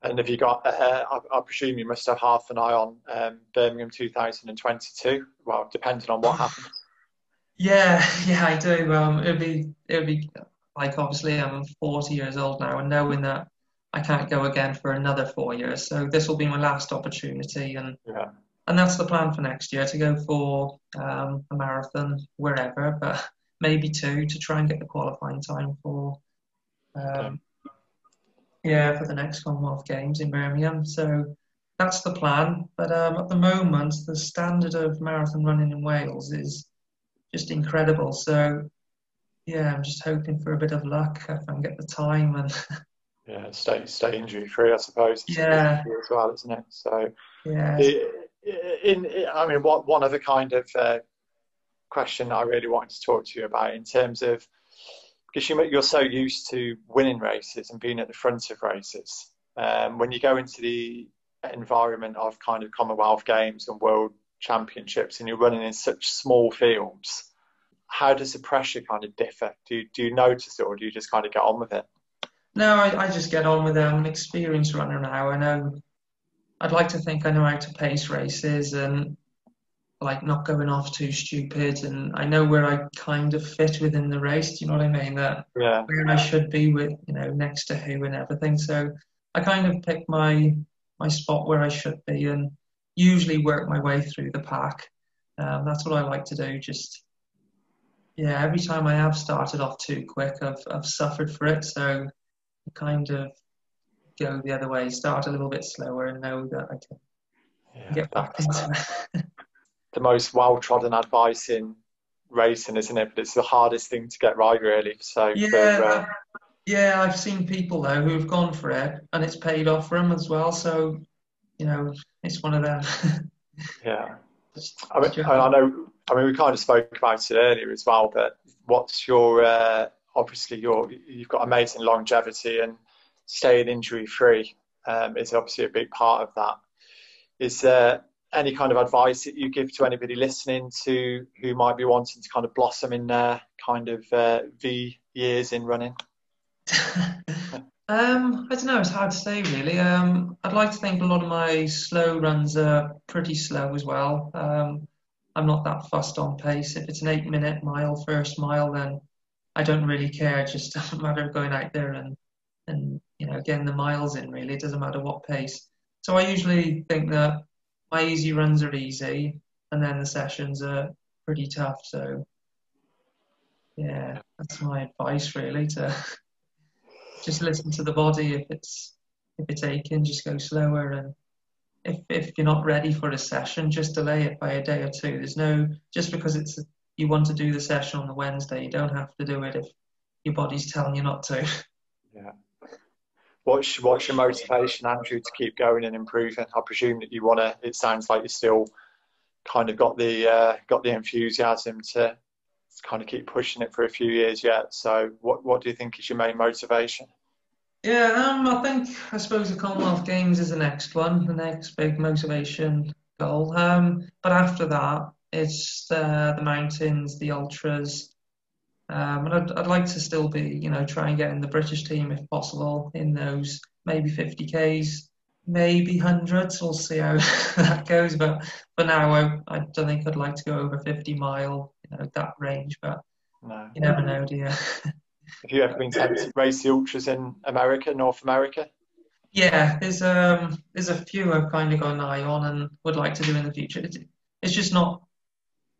And have you got? Uh, I, I, presume you must have half an eye on um, Birmingham 2022. Well, depending on what happens. Yeah, yeah, I do. Um, it'll be, it'll be like obviously I'm 40 years old now, and knowing that I can't go again for another four years, so this will be my last opportunity, and yeah and that's the plan for next year to go for um, a marathon wherever, but maybe two to try and get the qualifying time for um, yeah for the next Commonwealth Games in Birmingham. So that's the plan. But um, at the moment, the standard of marathon running in Wales is just incredible. So yeah, I'm just hoping for a bit of luck if I can get the time and. yeah, stay stay injury free, I suppose. Yeah. As well, isn't it? So yeah. It, in, I mean, what, one other kind of uh, question I really wanted to talk to you about in terms of because you, you're so used to winning races and being at the front of races. Um, when you go into the environment of kind of Commonwealth Games and World Championships and you're running in such small fields, how does the pressure kind of differ? Do you, do you notice it or do you just kind of get on with it? No, I, I just get on with it. I'm an experienced runner now. I know um, I'd like to think I know how to pace races and like not going off too stupid and I know where I kind of fit within the race. Do you know what I mean? That yeah. where I should be with you know next to who and everything. So I kind of pick my my spot where I should be and usually work my way through the pack. Um, that's what I like to do. Just yeah, every time I have started off too quick, I've I've suffered for it. So I kind of go the other way, start a little bit slower, and know that I can yeah, get back into it. the most well trodden advice in racing, isn't it? But it's the hardest thing to get right, really. So yeah, for, uh, yeah, I've seen people though who've gone for it and it's paid off for them as well. So you know, it's one of them. yeah, I mean, I know. I mean, we kind of spoke about it earlier as well. But what's your uh, obviously your you've got amazing longevity and staying injury free um, is obviously a big part of that. Is there any kind of advice that you give to anybody listening to who might be wanting to kind of blossom in their kind of uh, V years in running? um, I don't know. It's hard to say, really. Um, I'd like to think a lot of my slow runs are pretty slow as well. Um, I'm not that fussed on pace. If it's an eight-minute mile, first mile, then I don't really care. It just doesn't matter going out there and and you know getting the miles in. Really, it doesn't matter what pace. So I usually think that my easy runs are easy, and then the sessions are pretty tough. So yeah, that's my advice really to just listen to the body. If it's if it's aching, just go slower, and if if you're not ready for a session, just delay it by a day or two. There's no just because it's you want to do the session on the Wednesday, you don't have to do it if your body's telling you not to. Yeah. What's what's your motivation, Andrew, to keep going and improving? I presume that you want to. It sounds like you still kind of got the uh, got the enthusiasm to kind of keep pushing it for a few years yet. So, what what do you think is your main motivation? Yeah, um, I think I suppose the Commonwealth Games is the next one, the next big motivation goal. Um, but after that, it's uh, the mountains, the ultras, um, and I'd, I'd like to still be, you know, try and get in the British team if possible in those maybe 50Ks, maybe hundreds. We'll see how that goes. But for now, I, I don't think I'd like to go over 50 mile, you know, that range. But no. you never know, do you? Have you ever been tempted to race the ultras in America, North America? Yeah, there's um there's a few I've kind of got an eye on and would like to do in the future. It's, it's just not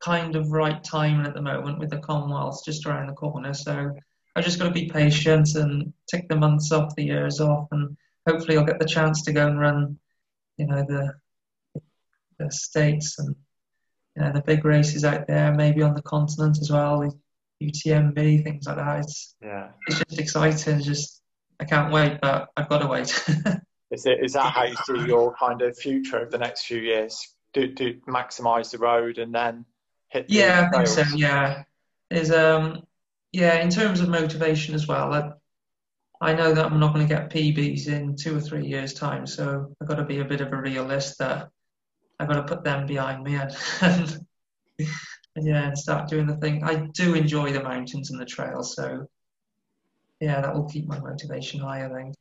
kind of right timing at the moment with the Commonwealth just around the corner. So I've just got to be patient and tick the months off, the years off, and hopefully I'll get the chance to go and run, you know, the the states and you know the big races out there, maybe on the continent as well, UTMB things like that. It's yeah, it's just exciting. Just I can't wait, but I've got to wait. is it is that how you see your kind of future over the next few years? Do do maximise the road and then hit The yeah i think so yeah is um yeah in terms of motivation as well I, I know that i'm not going to get pbs in two or three years time so i've got to be a bit of a realist that i've got to put them behind me and, and yeah and start doing the thing i do enjoy the mountains and the trails so yeah that will keep my motivation high i think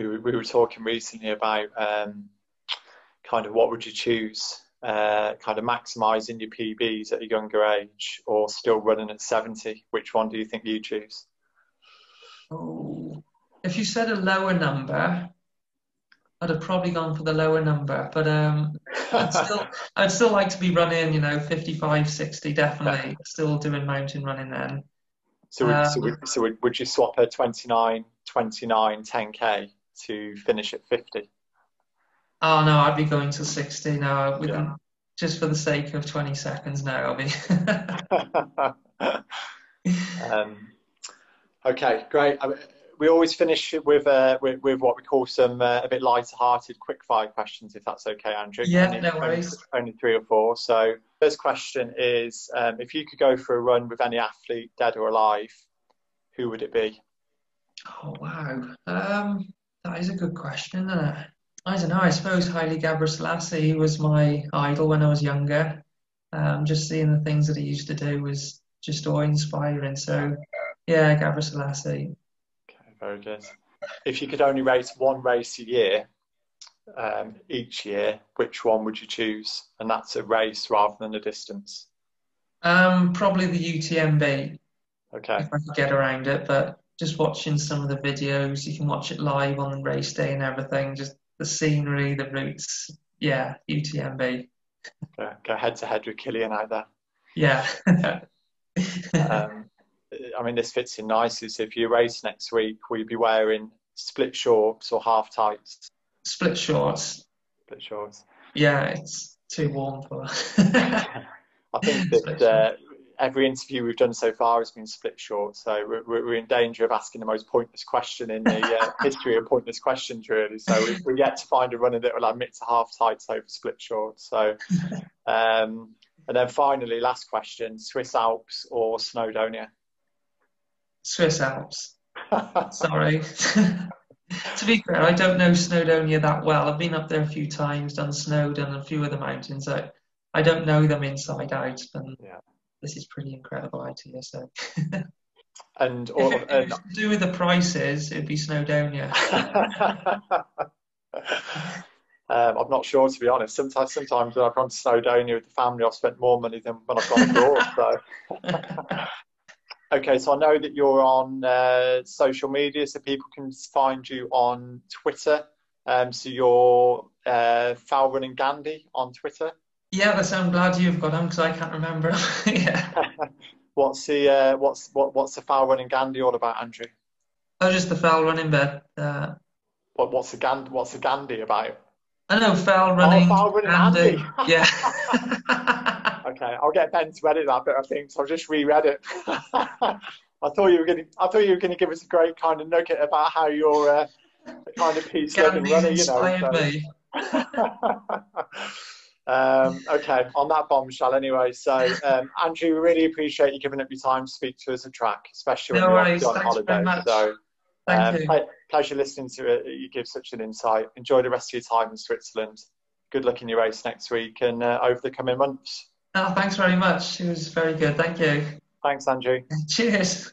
we were, we were talking recently about um, kind of what would you choose uh, kind of maximising your PBs at a younger age or still running at 70? Which one do you think you choose? Oh, if you said a lower number, I'd have probably gone for the lower number, but um, I'd still I'd still like to be running, you know, 55, 60, definitely. Still doing mountain running then. So, would, um, so, would, so would, would you swap a 29, 29, 10k to finish at 50? Oh no, I'd be going to 60 now. With yeah. just for the sake of 20 seconds now, I'll be. um, okay, great. I mean, we always finish with, uh, with, with what we call some uh, a bit lighter-hearted quick fire questions, if that's okay, Andrew. Yeah, only, no worries. Only, only, three or four. So, first question is: um, if you could go for a run with any athlete, dead or alive, who would it be? Oh wow, um, that is a good question, isn't it? I don't know. I suppose Haile Gebrselassie was my idol when I was younger. Um, just seeing the things that he used to do was just awe-inspiring. So, yeah, Gebrselassie. Okay, very good. If you could only race one race a year, um, each year, which one would you choose? And that's a race rather than a distance. Um, probably the UTMB. Okay. If I could get around it, but just watching some of the videos, you can watch it live on race day and everything. Just the scenery, the routes. Yeah, UTMB. Go, go head to head with Kilian out there. Yeah. um, I mean, this fits in nicely. So if you race next week, will you be wearing split shorts or half tights? Split shorts. split shorts. Yeah, it's too warm for. I think that uh, every interview we've done so far has been split short, so we're, we're in danger of asking the most pointless question in the uh, history of pointless questions, really. So we, we yet to find a runner that will admit to half tights over split shorts. So, um, and then finally, last question: Swiss Alps or Snowdonia? Swiss Alps. Sorry. to be fair, I don't know Snowdonia that well. I've been up there a few times, done snow, done a few other mountains. I, I don't know them inside out, and yeah. this is pretty incredible idea. So, and all, if it, and... to do with the prices, it'd be Snowdonia. um, I'm not sure to be honest. Sometimes, sometimes when I've gone to Snowdonia with the family, I've spent more money than when I've gone abroad. so. Okay, so I know that you're on uh, social media, so people can find you on Twitter. Um, so you're uh, Fell Running Gandhi on Twitter. Yeah, that's, I'm glad you've got them because I can't remember. yeah. what's the uh, what's what, what's the Fell Running Gandhi all about, Andrew? Oh, just the fell running bit. Uh, what, what's the Gandhi? What's the Gandhi about? I know fell running. Oh, fell running Gandhi. yeah. Okay, I'll get Ben to edit that bit. I think so. I'll just reread it. I thought you were going to. I thought you were going to give us a great kind of nugget about how you're uh, kind of peace loving runner. You know. So. um, okay, on that bombshell. Anyway, so um, Andrew, we really appreciate you giving up your time to speak to us at track, especially when no you're on holiday. So. Um, pleasure listening to it. You give such an insight. Enjoy the rest of your time in Switzerland. Good luck in your race next week and uh, over the coming months. Oh, thanks very much. It was very good. Thank you. Thanks, Andrew. Cheers.